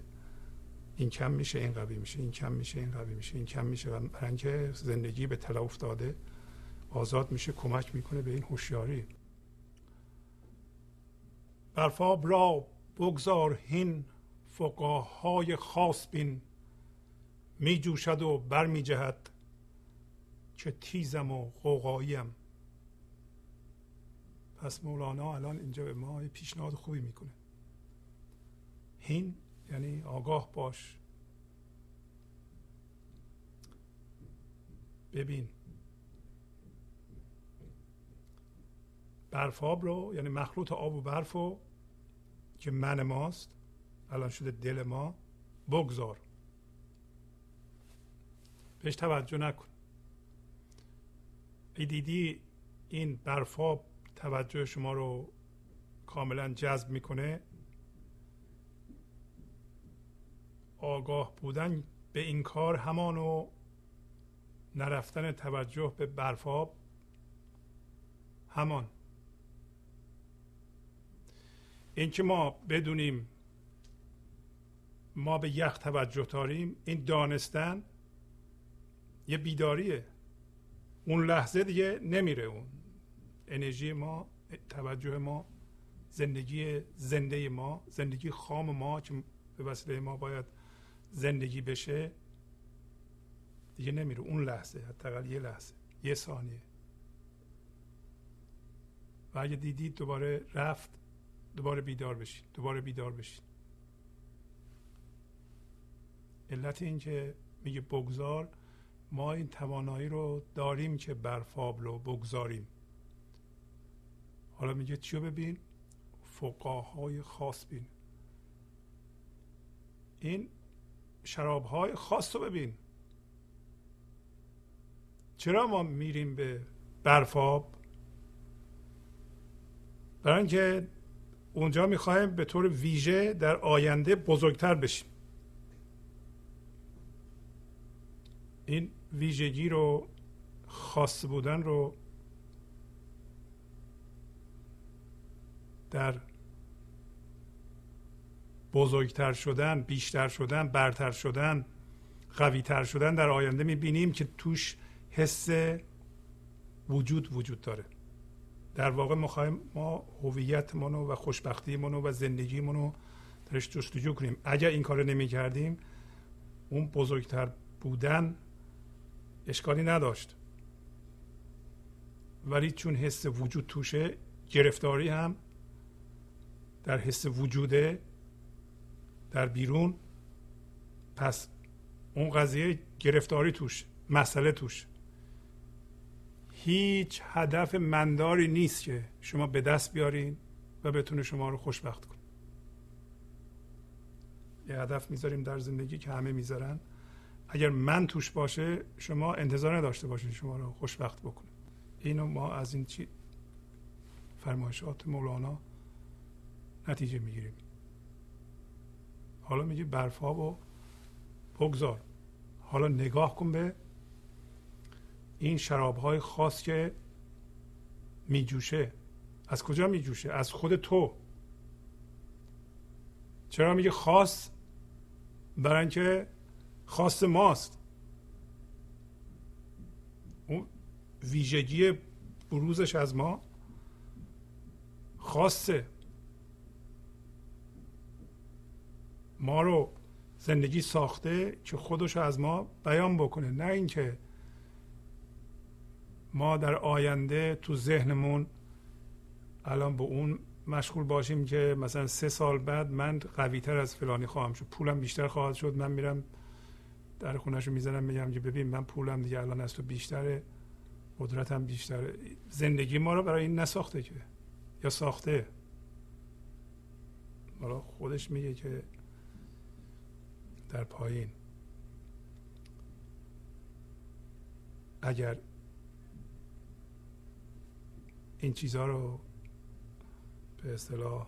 این کم میشه این قوی میشه این کم میشه این قوی میشه این کم میشه. برای اینکه زندگی به تلا افتاده آزاد میشه کمک می‌کنه به این هوشیاری. برفاب را بگذار هین فقاهای خاص بین. می جوشد و بر که تیزم و قوقاییم پس مولانا الان اینجا به ما پیشنهاد خوبی می‌کنه. هین یعنی آگاه باش. ببین. برفاب رو یعنی مخلوط آب و برف رو که من ماست الان شده دل ما بگذار. بهش توجه نکن. ای دیدی این برفاب توجه شما رو کاملا جذب می‌کنه؟ آگاه بودن به این کار همانو نرفتن توجه به برفاب همان. اینکه ما بدونیم ما به یخ توجه داریم این دانستن یه بیداریه. اون لحظه دیگه نمیره اون. انرژی ما توجه ما زندگی زنده ما زندگی خام ما که به وسیله ما باید زندگی بشه دیگه نمیره. اون لحظه حداقل یه لحظه یه ثانیه. و اگه دیدید دوباره رفت دوباره بیدار بشید دوباره بیدار بشید علت این که میگه بگذار ما این توانایی رو داریم که برفاب رو بگذاریم. حالا میگه چیو ببین؟ فقاهای خاص بین. این شراب های خاص رو ببین. چرا ما میریم به برفاب؟ برای اینکه اونجا می‌خوایم به طور ویژه در آینده بزرگتر بشیم. این ویژگی رو خاص بودن رو در بزرگتر شدن بیشتر شدن برتر شدن قویتر شدن در آینده می‌بینیم که توش حس وجود وجود داره. در واقع می‌خوایم ما هویتمون و خوشبختیمون و زندگیمون رو درش جستجو کنیم. اگر این کار نمی کردیم اون بزرگتر بودن اشکالی نداشت. ولی چون حس وجود توشه گرفتاری هم در حس وجوده در بیرون پس اون قضیه گرفتاری توش مسئله توش. هیچ هدف منداری نیست که شما به دست بیارین و بتونه شما رو خوشبخت کنه. یه هدف می‌ذاریم در زندگی که همه می‌ذارن. اگر من توش باشه شما انتظار نداشته باشید شما رو خوشبخت بکنه. اینو ما از این چی فرمایشات مولانا نتیجه می‌گیریم. حالا میگه برفا و بگذار. حالا نگاه کن به این شراب های خاص که میجوشه. از کجا میجوشه؟ از خود تو. چرا میگه خاص؟ برای اینکه خاص ماست. اون ویژگی بروزش از ما خاصه. ما رو زندگی ساخته که خودش از ما بیان بکنه. نه اینکه ما در آینده تو ذهنمون الان به اون مشغول باشیم که مثلا سه سال بعد من قوی تر از فلانی خواهم شد. پولم بیشتر خواهد شد. من میرم در خونهش رو می‌زنم میگم که ببین من پولم دیگه الان از تو بیشتره قدرتم بیشتره. زندگی ما رو برای این نساخته که. یا ساخته. حالا خودش میگه که در پایین. اگر این چیزها رو به اصطلاح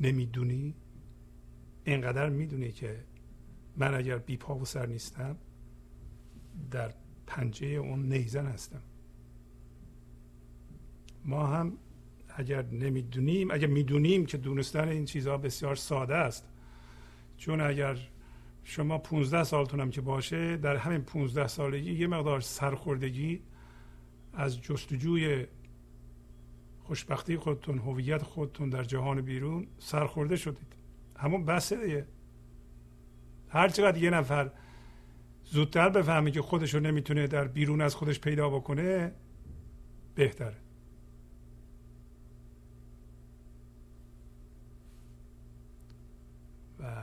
نمی‌دونی؟ اینقدر می‌دونی که من اگر بی پا و سر نیستم در پنجه اون نیزن هستم. ما هم اگر نمی‌دونیم اگر می‌دونیم که دونستن این چیزها بسیار ساده است چون اگر شما 15 سالتون هم که باشه در همین 15 سالگی یه مقدار سرخوردگی از جستجوی خوشبختی خودتون هویت خودتون در جهان بیرون سرخورده شدید. همون بسه دیگه. هر چقدر یه نفر زودتر بفهمه که خودش رو نمی‌تونه در بیرون از خودش پیدا بکنه بهتره. و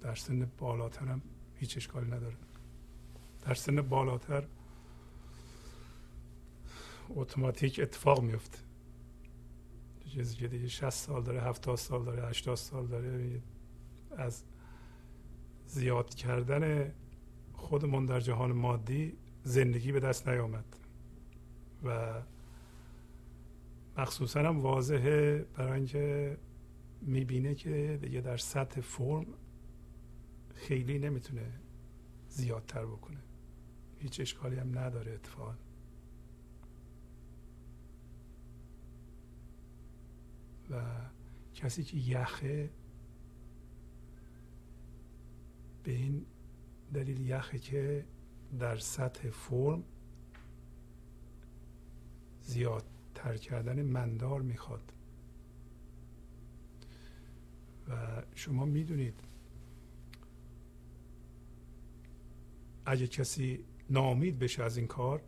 در سن بالاترم هیچ اشکالی نداره. در سن بالاتر اتوماتیک اتفاق میفته چیزی که دیگه 60 سال داره 70 سال داره 80 سال داره. از زیاد کردن خودمون در جهان مادی زندگی به دست نیامد. و مخصوصا هم واضحه برای اینکه می‌بینه که دیگه در سطح فرم خیلی نمی‌تونه زیادتر بکنه. هیچ اشکالی هم نداره اتفاقا. و کسی که یخه به این دلیل یخه که در سطح فرم زیادتر کردن مندار می‌خواد. و شما می‌دونید اگه کسی نامید بشه از این کار.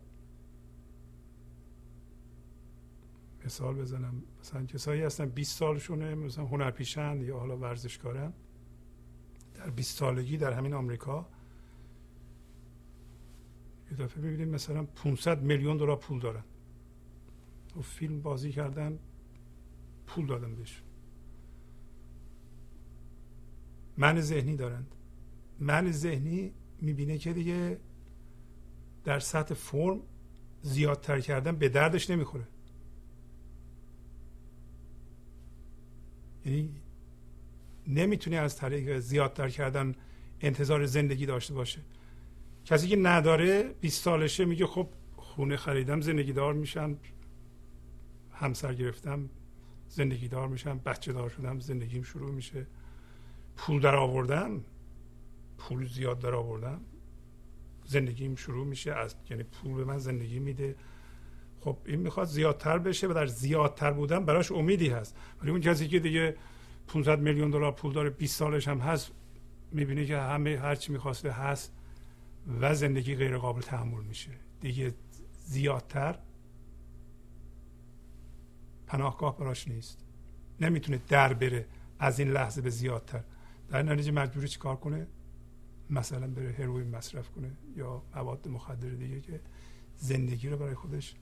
مثال بزنم. مثلا کسایی هستن 20 سالشونه مثلا هنرپیشن یا حالا ورزشکارن. در 20 سالگی در همین آمریکا. یه دفعه ببینیم مثلا 500 میلیون دلار پول دارن. و فیلم بازی کردن پول دادن بهش. من ذهنی دارند. من ذهنی می‌بینه که دیگه در سطح فرم زیادتر کردن به دردش نمی‌خوره. یعنی نمی‌تونه از طریق زیادتر کردن انتظار زندگی داشته باشه. کسی که نداره 20 سالشه میگه خب خونه خریدم زندگی دار میشم همسر گرفتم زندگی دار میشم بچه دار شدم زندگیم شروع میشه. پول در آوردم پول زیاد در آوردم زندگیم شروع میشه از یعنی پول به من زندگی میده. خب این می‌خواد زیادتر بشه و در زیادتر بودن براش امیدی هست. ولی اون کسی که دیگه 500 میلیون دلار پول داره 20 سالش هم هست می‌بینه که همه هرچی می‌خواسته هست و زندگی غیر قابل تحمل میشه. دیگه زیادتر پناهگاه براش نیست. نمی‌تونه در بره از این لحظه به زیادتر. در نتیجه مجبوری چیکار کنه؟ مثلا بره هروئین مصرف کنه یا مواد مخدر دیگه که زندگی رو برای خودش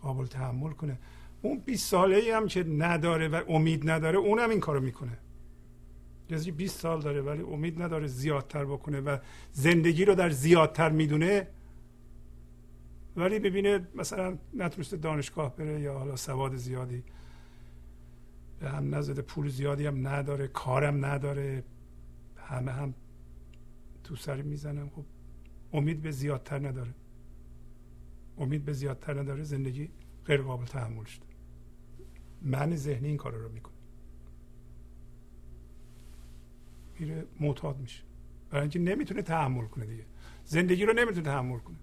قابل تحمل کنه. اون 20 ساله ای هم که نداره و امید نداره اونم این کارو می‌کنه. کسی 20 سال داره ولی امید نداره زیادتر بکنه و زندگی رو در زیادتر می‌دونه. ولی ببینه مثلا نتونسته دانشگاه بره یا حالا سواد زیادی به هم نزده پول زیادی هم نداره کارم نداره همه هم تو سری می‌زنم. خب امید به زیادتر نداره. امید به زیادتر نداره. زندگی غیر قابل تحمل شده. من ذهنی این کار رو می‌کنه میره معتاد میشه. برای اینکه نمی‌تونه تحمل کنه دیگه. زندگی رو نمی‌تونه تحمل کنه.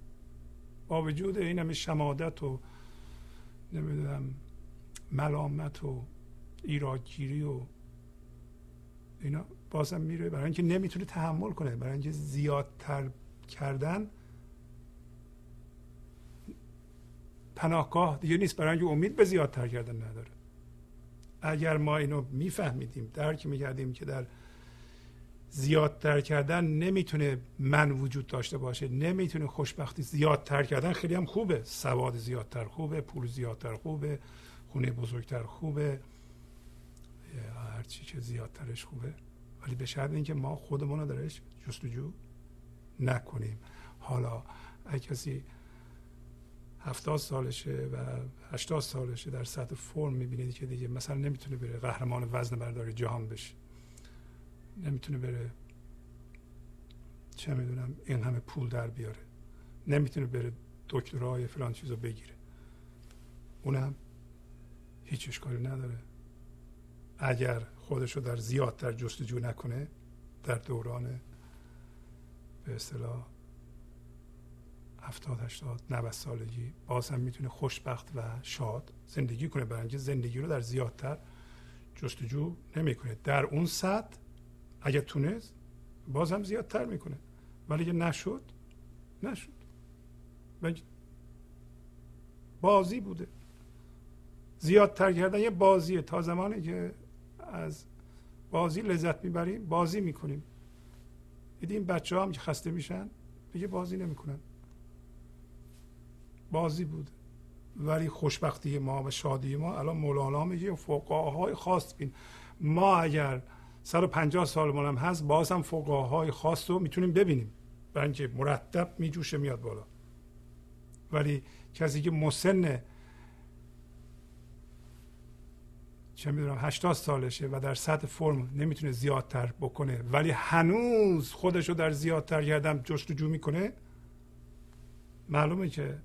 با وجود این همه شمادت و نمی‌دونم ملامت و ایرادگیری و اینا بازم میره. برای اینکه نمی‌تونه تحمل کنه. برای اینکه زیادتر کردن پناهگاه دیگه نیست. برای اینکه امید به زیادتر کردن نداره. اگر ما اینو میفهمیدیم درک می‌کردیم که در زیادتر کردن نمی‌تونه من وجود داشته باشه نمی‌تونه خوشبختی زیادتر کردن خیلی هم خوبه. سواد زیادتر خوبه پول زیادتر خوبه خونه بزرگتر خوبه هر چی که زیادترش خوبه. ولی به شرط اینکه ما خودمون رو درش جستجو نکنیم. حالا اگه کسی هفتاد سالشه و هشتاد سالشه در سطح فرم می‌بینید که دیگه مثلا نمی‌تونه بره قهرمان وزن برداری جهان بشه. نمی‌تونه بره چه می‌دونم این همه پول در بیاره. نمی‌تونه بره دکترای فلان چیزو بگیره. اونم هیچ اشکالی نداره. اگر خودش رو در زیادتر جستجو نکنه در دوران به اصطلاح هفتاد هشتاد 90 سالگی باز هم می‌تونه خوشبخت و شاد زندگی کنه. برای اینکه زندگی رو در زیادتر جستجو نمی‌کنه. در اون سطح اگر تونست باز هم زیادتر می‌کنه. ولی اگه نشد نشد. بازی بوده. زیادتر کردن یه بازیه. تا زمانی که از بازی لذت می‌بریم بازی می‌کنیم. دیدیم بچه هم که خسته میشن دیگه بازی نمی‌کنن. بازی بود. ولی خوشبختی ما و شادی ما الان مولانا میگه فوقاهای خاص بین. ما اگر 150 سال هم هست باز هم فوقاهای خاص رو می‌تونیم ببینیم. برای اینکه مرتب میجوشه میاد بالا. ولی کسی که مسن چه می‌دونم 80 سالشه و در سطح فرم نمی‌تونه زیادتر بکنه. ولی هنوز خودش رو در زیادتر کردن جستجو می‌کنه. معلومه که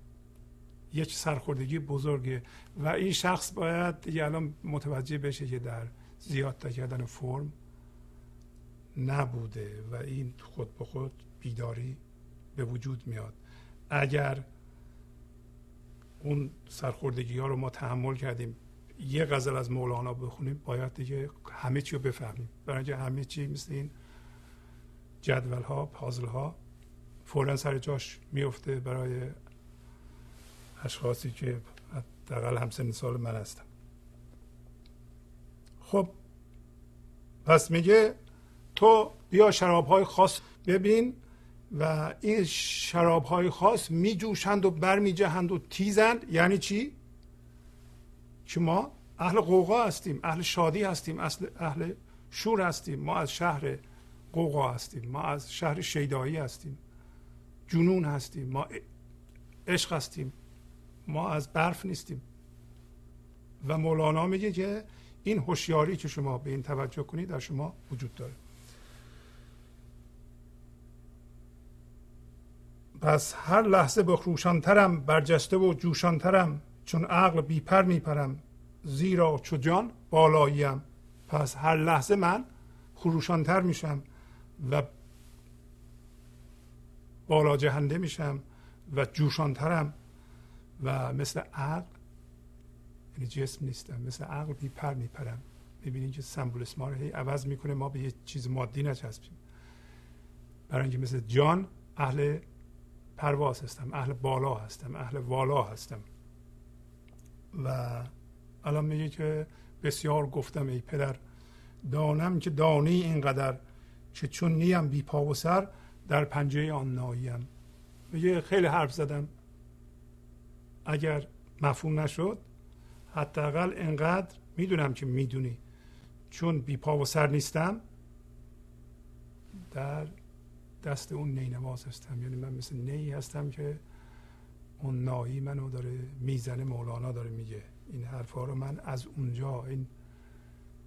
یک سرخوردگی بزرگه و این شخص باید دیگه الان متوجه بشه که در زیادتر کردن فرم نبوده و این خود به خود بیداری به وجود میاد. اگر اون سرخوردگی ها رو ما تحمل کردیم یه غزل از مولانا بخونیم باید دیگه همه چی رو بفهمیم. برای اینکه همه چی مثل این جدول ها پازل ها فورا سر جاش میفته برای اشخاصی که حداقل همسن سال من هستم خب پس میگه تو بیا شراب های خاص ببین و این شراب های خاص میجوشند و برمیجهند و تیزند. یعنی چی؟ که ما اهل قوقا هستیم اهل شادی هستیم اصل اهل شور هستیم. ما از شهر قوقا هستیم ما از شهر شیدایی هستیم. جنون هستیم ما عشق هستیم ما از برف نیستیم. و مولانا میگه که این هوشیاری که شما به این توجه کنید در شما وجود داره. پس هر لحظه بخروشانترم برجسته و جوشانترم. چون عقل بیپر میپرم زیرا چو جان بالاییم. پس هر لحظه من خروشانتر میشم و بالا جهنده میشم و جوشانترم و مثل عقل یعنی جسم نیستم مثل عقل بیپر میپرم. می‌بینید که سمبولیسم رو هی عوض می‌کنه ما به یه چیز مادی نچسبیم. برای اینکه مثل جان اهل پرواز هستم اهل بالا هستم اهل والا هستم. و الان میگه که بسیار گفتم ای پدر دانم که دانی اینقدر که چون نیم بی پا و سر در پنجه آن ناییم میگه خیلی حرف زدم. اگر مفهوم نشد حداقل انقدر می‌دونم که می‌دونی. چون بی پا و سر نیستم در دست اون نینواز هستم. یعنی من مثل نی هستم که اون نایی منو داره می‌زنه مولانا داره میگه. این حرفها رو من از اونجا این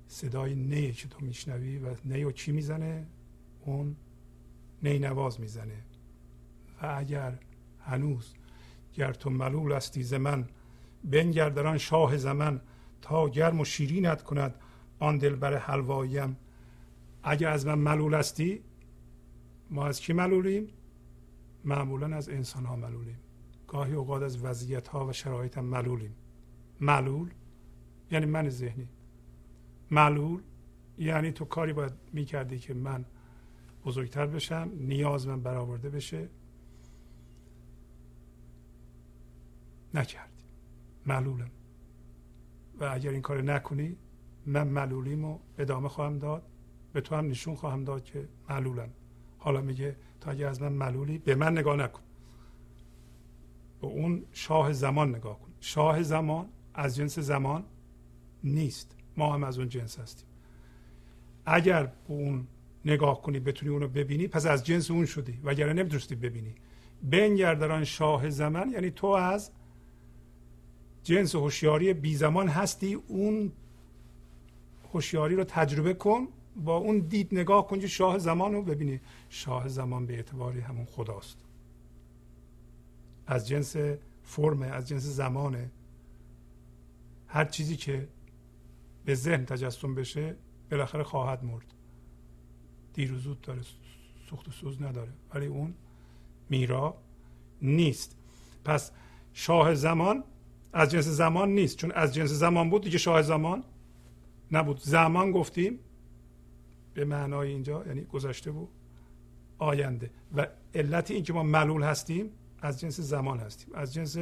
صدای نی که تو میشنوی و نی و چی می‌زنه؟ اون نی نواز می‌زنه. و اگر هنوز گر تو ملول استی ز من بنگر در آن شاه زمن تا گرم و شیرینت کند آن دلبر حلواییم. اگر از من ملول هستی ما از کی ملولیم؟ معمولا از انسان ها ملولیم. گاهی اوقات از وضعیت ها و شرایط هم ملولیم معلول یعنی من ذهنی. معلول یعنی تو کاری باید می‌کردی که من بزرگتر بشم نیاز من برآورده بشه. نکردی. معلولم. و اگر این کار نکنی من معلولیمو ادامه خواهم داد. به تو هم نشون خواهم داد که معلولم. حالا میگه تا اگه از من معلولی به من نگاه نکن. به اون شاه زمان نگاه کن. شاه زمان از جنس زمان نیست. ما هم از اون جنس هستیم. اگر به اون نگاه کنی بتونی اونو ببینی پس از جنس اون شدی. وگرنه نمی‌تونستی ببینی. بنگر در شاه زمان یعنی تو از جنس هوشیاری بی زمان هستی. اون هوشیاری رو تجربه کن با اون دید نگاه کن شاه زمان رو ببینی. شاه زمان به اعتباری همون خداست. از جنس فرمه از جنس زمانه هر چیزی که به ذهن تجسم بشه بالاخره خواهد مرد. دیر و زود داره سوخت و سوز نداره. ولی اون میرا نیست. پس شاه زمان از جنس زمان نیست. چون از جنس زمان بود دیگه شاه زمان نبود. زمان گفتیم به معنای اینجا یعنی گذشته بود آینده. و علت اینکه ما ملول هستیم از جنس زمان هستیم از جنس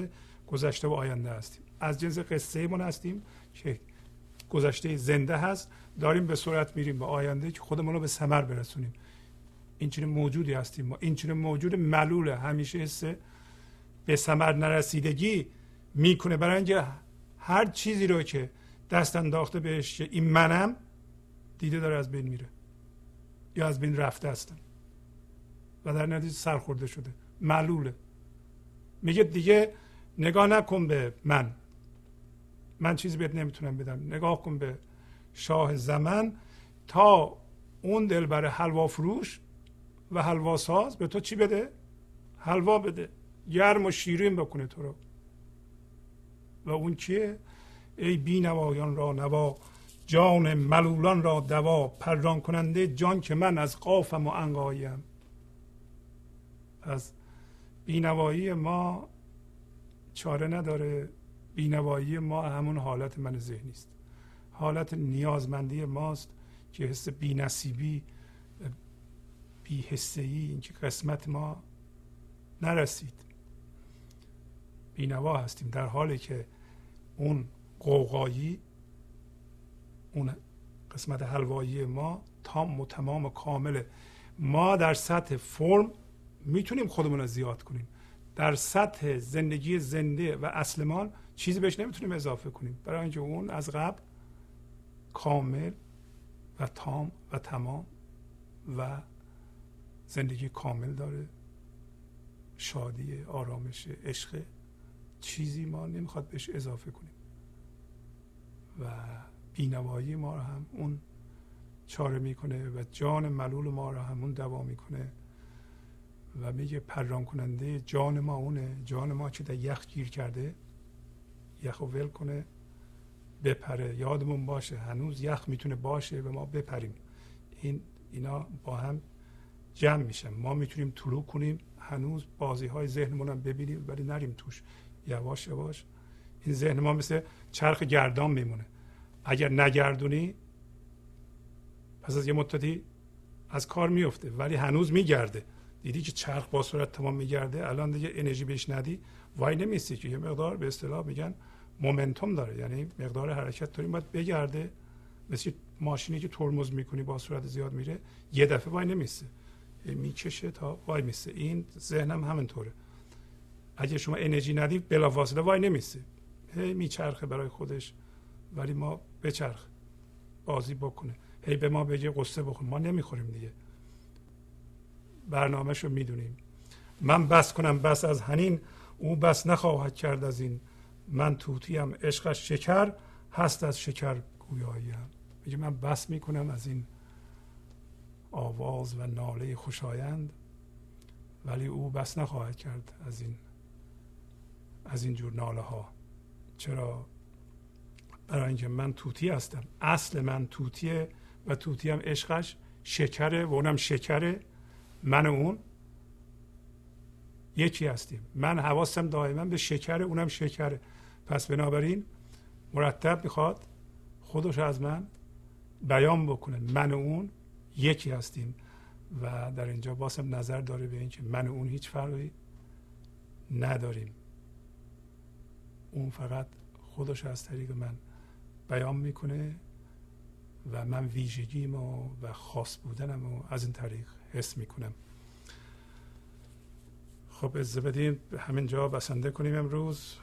گذشته و آینده هستیم از جنس قصه من هستیم که گذشته زنده هست. داریم به صورت میریم به آینده که خودمون رو به ثمر برسونیم. این چنین موجودی هستیم ما این چنین موجود ملوله. همیشه حس به ثمر نرسیدگی می‌کنه. برای اینکه هر چیزی رو که دست انداخته بهش این منم دیده داره از بین میره یا از بین رفته هستم و در نتیجه سرخورده شده. معلوله میگه دیگه نگاه نکن به من. من چیزی بهت نمی‌تونم بدم. نگاه کن به شاه زمن. تا اون دل برای حلوا فروش و حلوا ساز به تو چی بده؟ حلوا بده. گرم و شیرین بکنه تو رو. و اون کیه؟ ای بینوایان را نوا جان ملولان را دوا پران کننده جان که من از قافم و انقایم از بینوایی ما چاره نداره. بینوایی ما همون حالت من ذهنی است. حالت نیازمندی ماست که حس بینصیبی بی حسه ای اینکه قسمت ما نرسید. بینوا هستیم در حالی که اون قوقایی اون قسمت حلوایی ما تام و تمام و کامله ما در سطح فرم می‌تونیم خودمون رو زیاد کنیم. در سطح زندگی زنده و اصلمان چیزی بهش نمی‌تونیم اضافه کنیم. برای اینکه اون از قبل کامل و تام و تمام و زندگی کامل داره. شادی آرامش عشق چیزی ما نمی‌خواد بهش اضافه کنیم. و بینوایی ما رو هم اون چاره می‌کنه و جان ملول ما رو هم اون دوا می‌کنه. و میگه پران کننده جان ما اونه. جان ما که در یخ گیر کرده؟ یخ رو ول کنه بپره. یادمون باشه هنوز یخ می‌تونه باشه و ما بپریم. این اینا با هم جمع میشن. ما می‌تونیم طلوع کنیم هنوز بازی های ذهنمون هم ببینیم ولی نریم توش. یواش یواش این ذهن ما مثل چرخ گردان میمونه. اگر نگردونی پس از یه مدتی از کار میفته ولی هنوز میگرده. دیدی که چرخ با صورت تمام میگرده. الان دیگه انرژی بهش ندی. وای نمیستی که. یه مقدار به اصطلاح میگن مومنتوم داره. یعنی مقدار حرکت داریم. باید بگرده. مثل ماشینی که ترمز می‌کنی با صورت زیاد میره یه دفعه وای نمیسته. می‌کشه تا وای میسته. این ذهنم همینطوره. اگه شما انرژی ندی بلافاصله وای نمیسته. هی میچرخه برای خودش. ولی ما بچرخ. بازی بکنه. هی به ما بگه قصه بخون ما نمی‌خوریم دیگه. برنامهش رو می‌دونیم. من بس کنم بس از هنین او بس نخواهد کرد از این. من توتیم عشقش شکر هست از شکر گویاییم. میگه من بس می‌کنم از این آواز و ناله خوشایند ولی او بس نخواهد کرد از این از این جور ناله ها چرا؟ برای اینکه من توتی هستم. اصل من توتیه و توتی هم عشقش شکره و اونم شکره. من اون یکی هستیم. من حواسم دائما به شکر اونم شکره پس بنابراین مرتب می‌خواد خودش از من بیان بکنه. من و اون یکی هستیم. و در اینجا باسم نظر داره به اینکه من و اون هیچ فرقی نداریم. اون فقط خودش از طریق من بیان می‌کنه و من ویژگیم و, و خاص بودنم و از این طریق حس می‌کنم. خب از بدین همینجا بسنده کنیم امروز.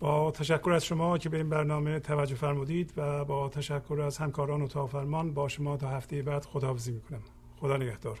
با تشکر از شما که به این برنامه توجه فرمودید و با تشکر از همکاران و فرمان با شما تا هفته بعد خداحافظی می‌کنم. خدا نگهدار.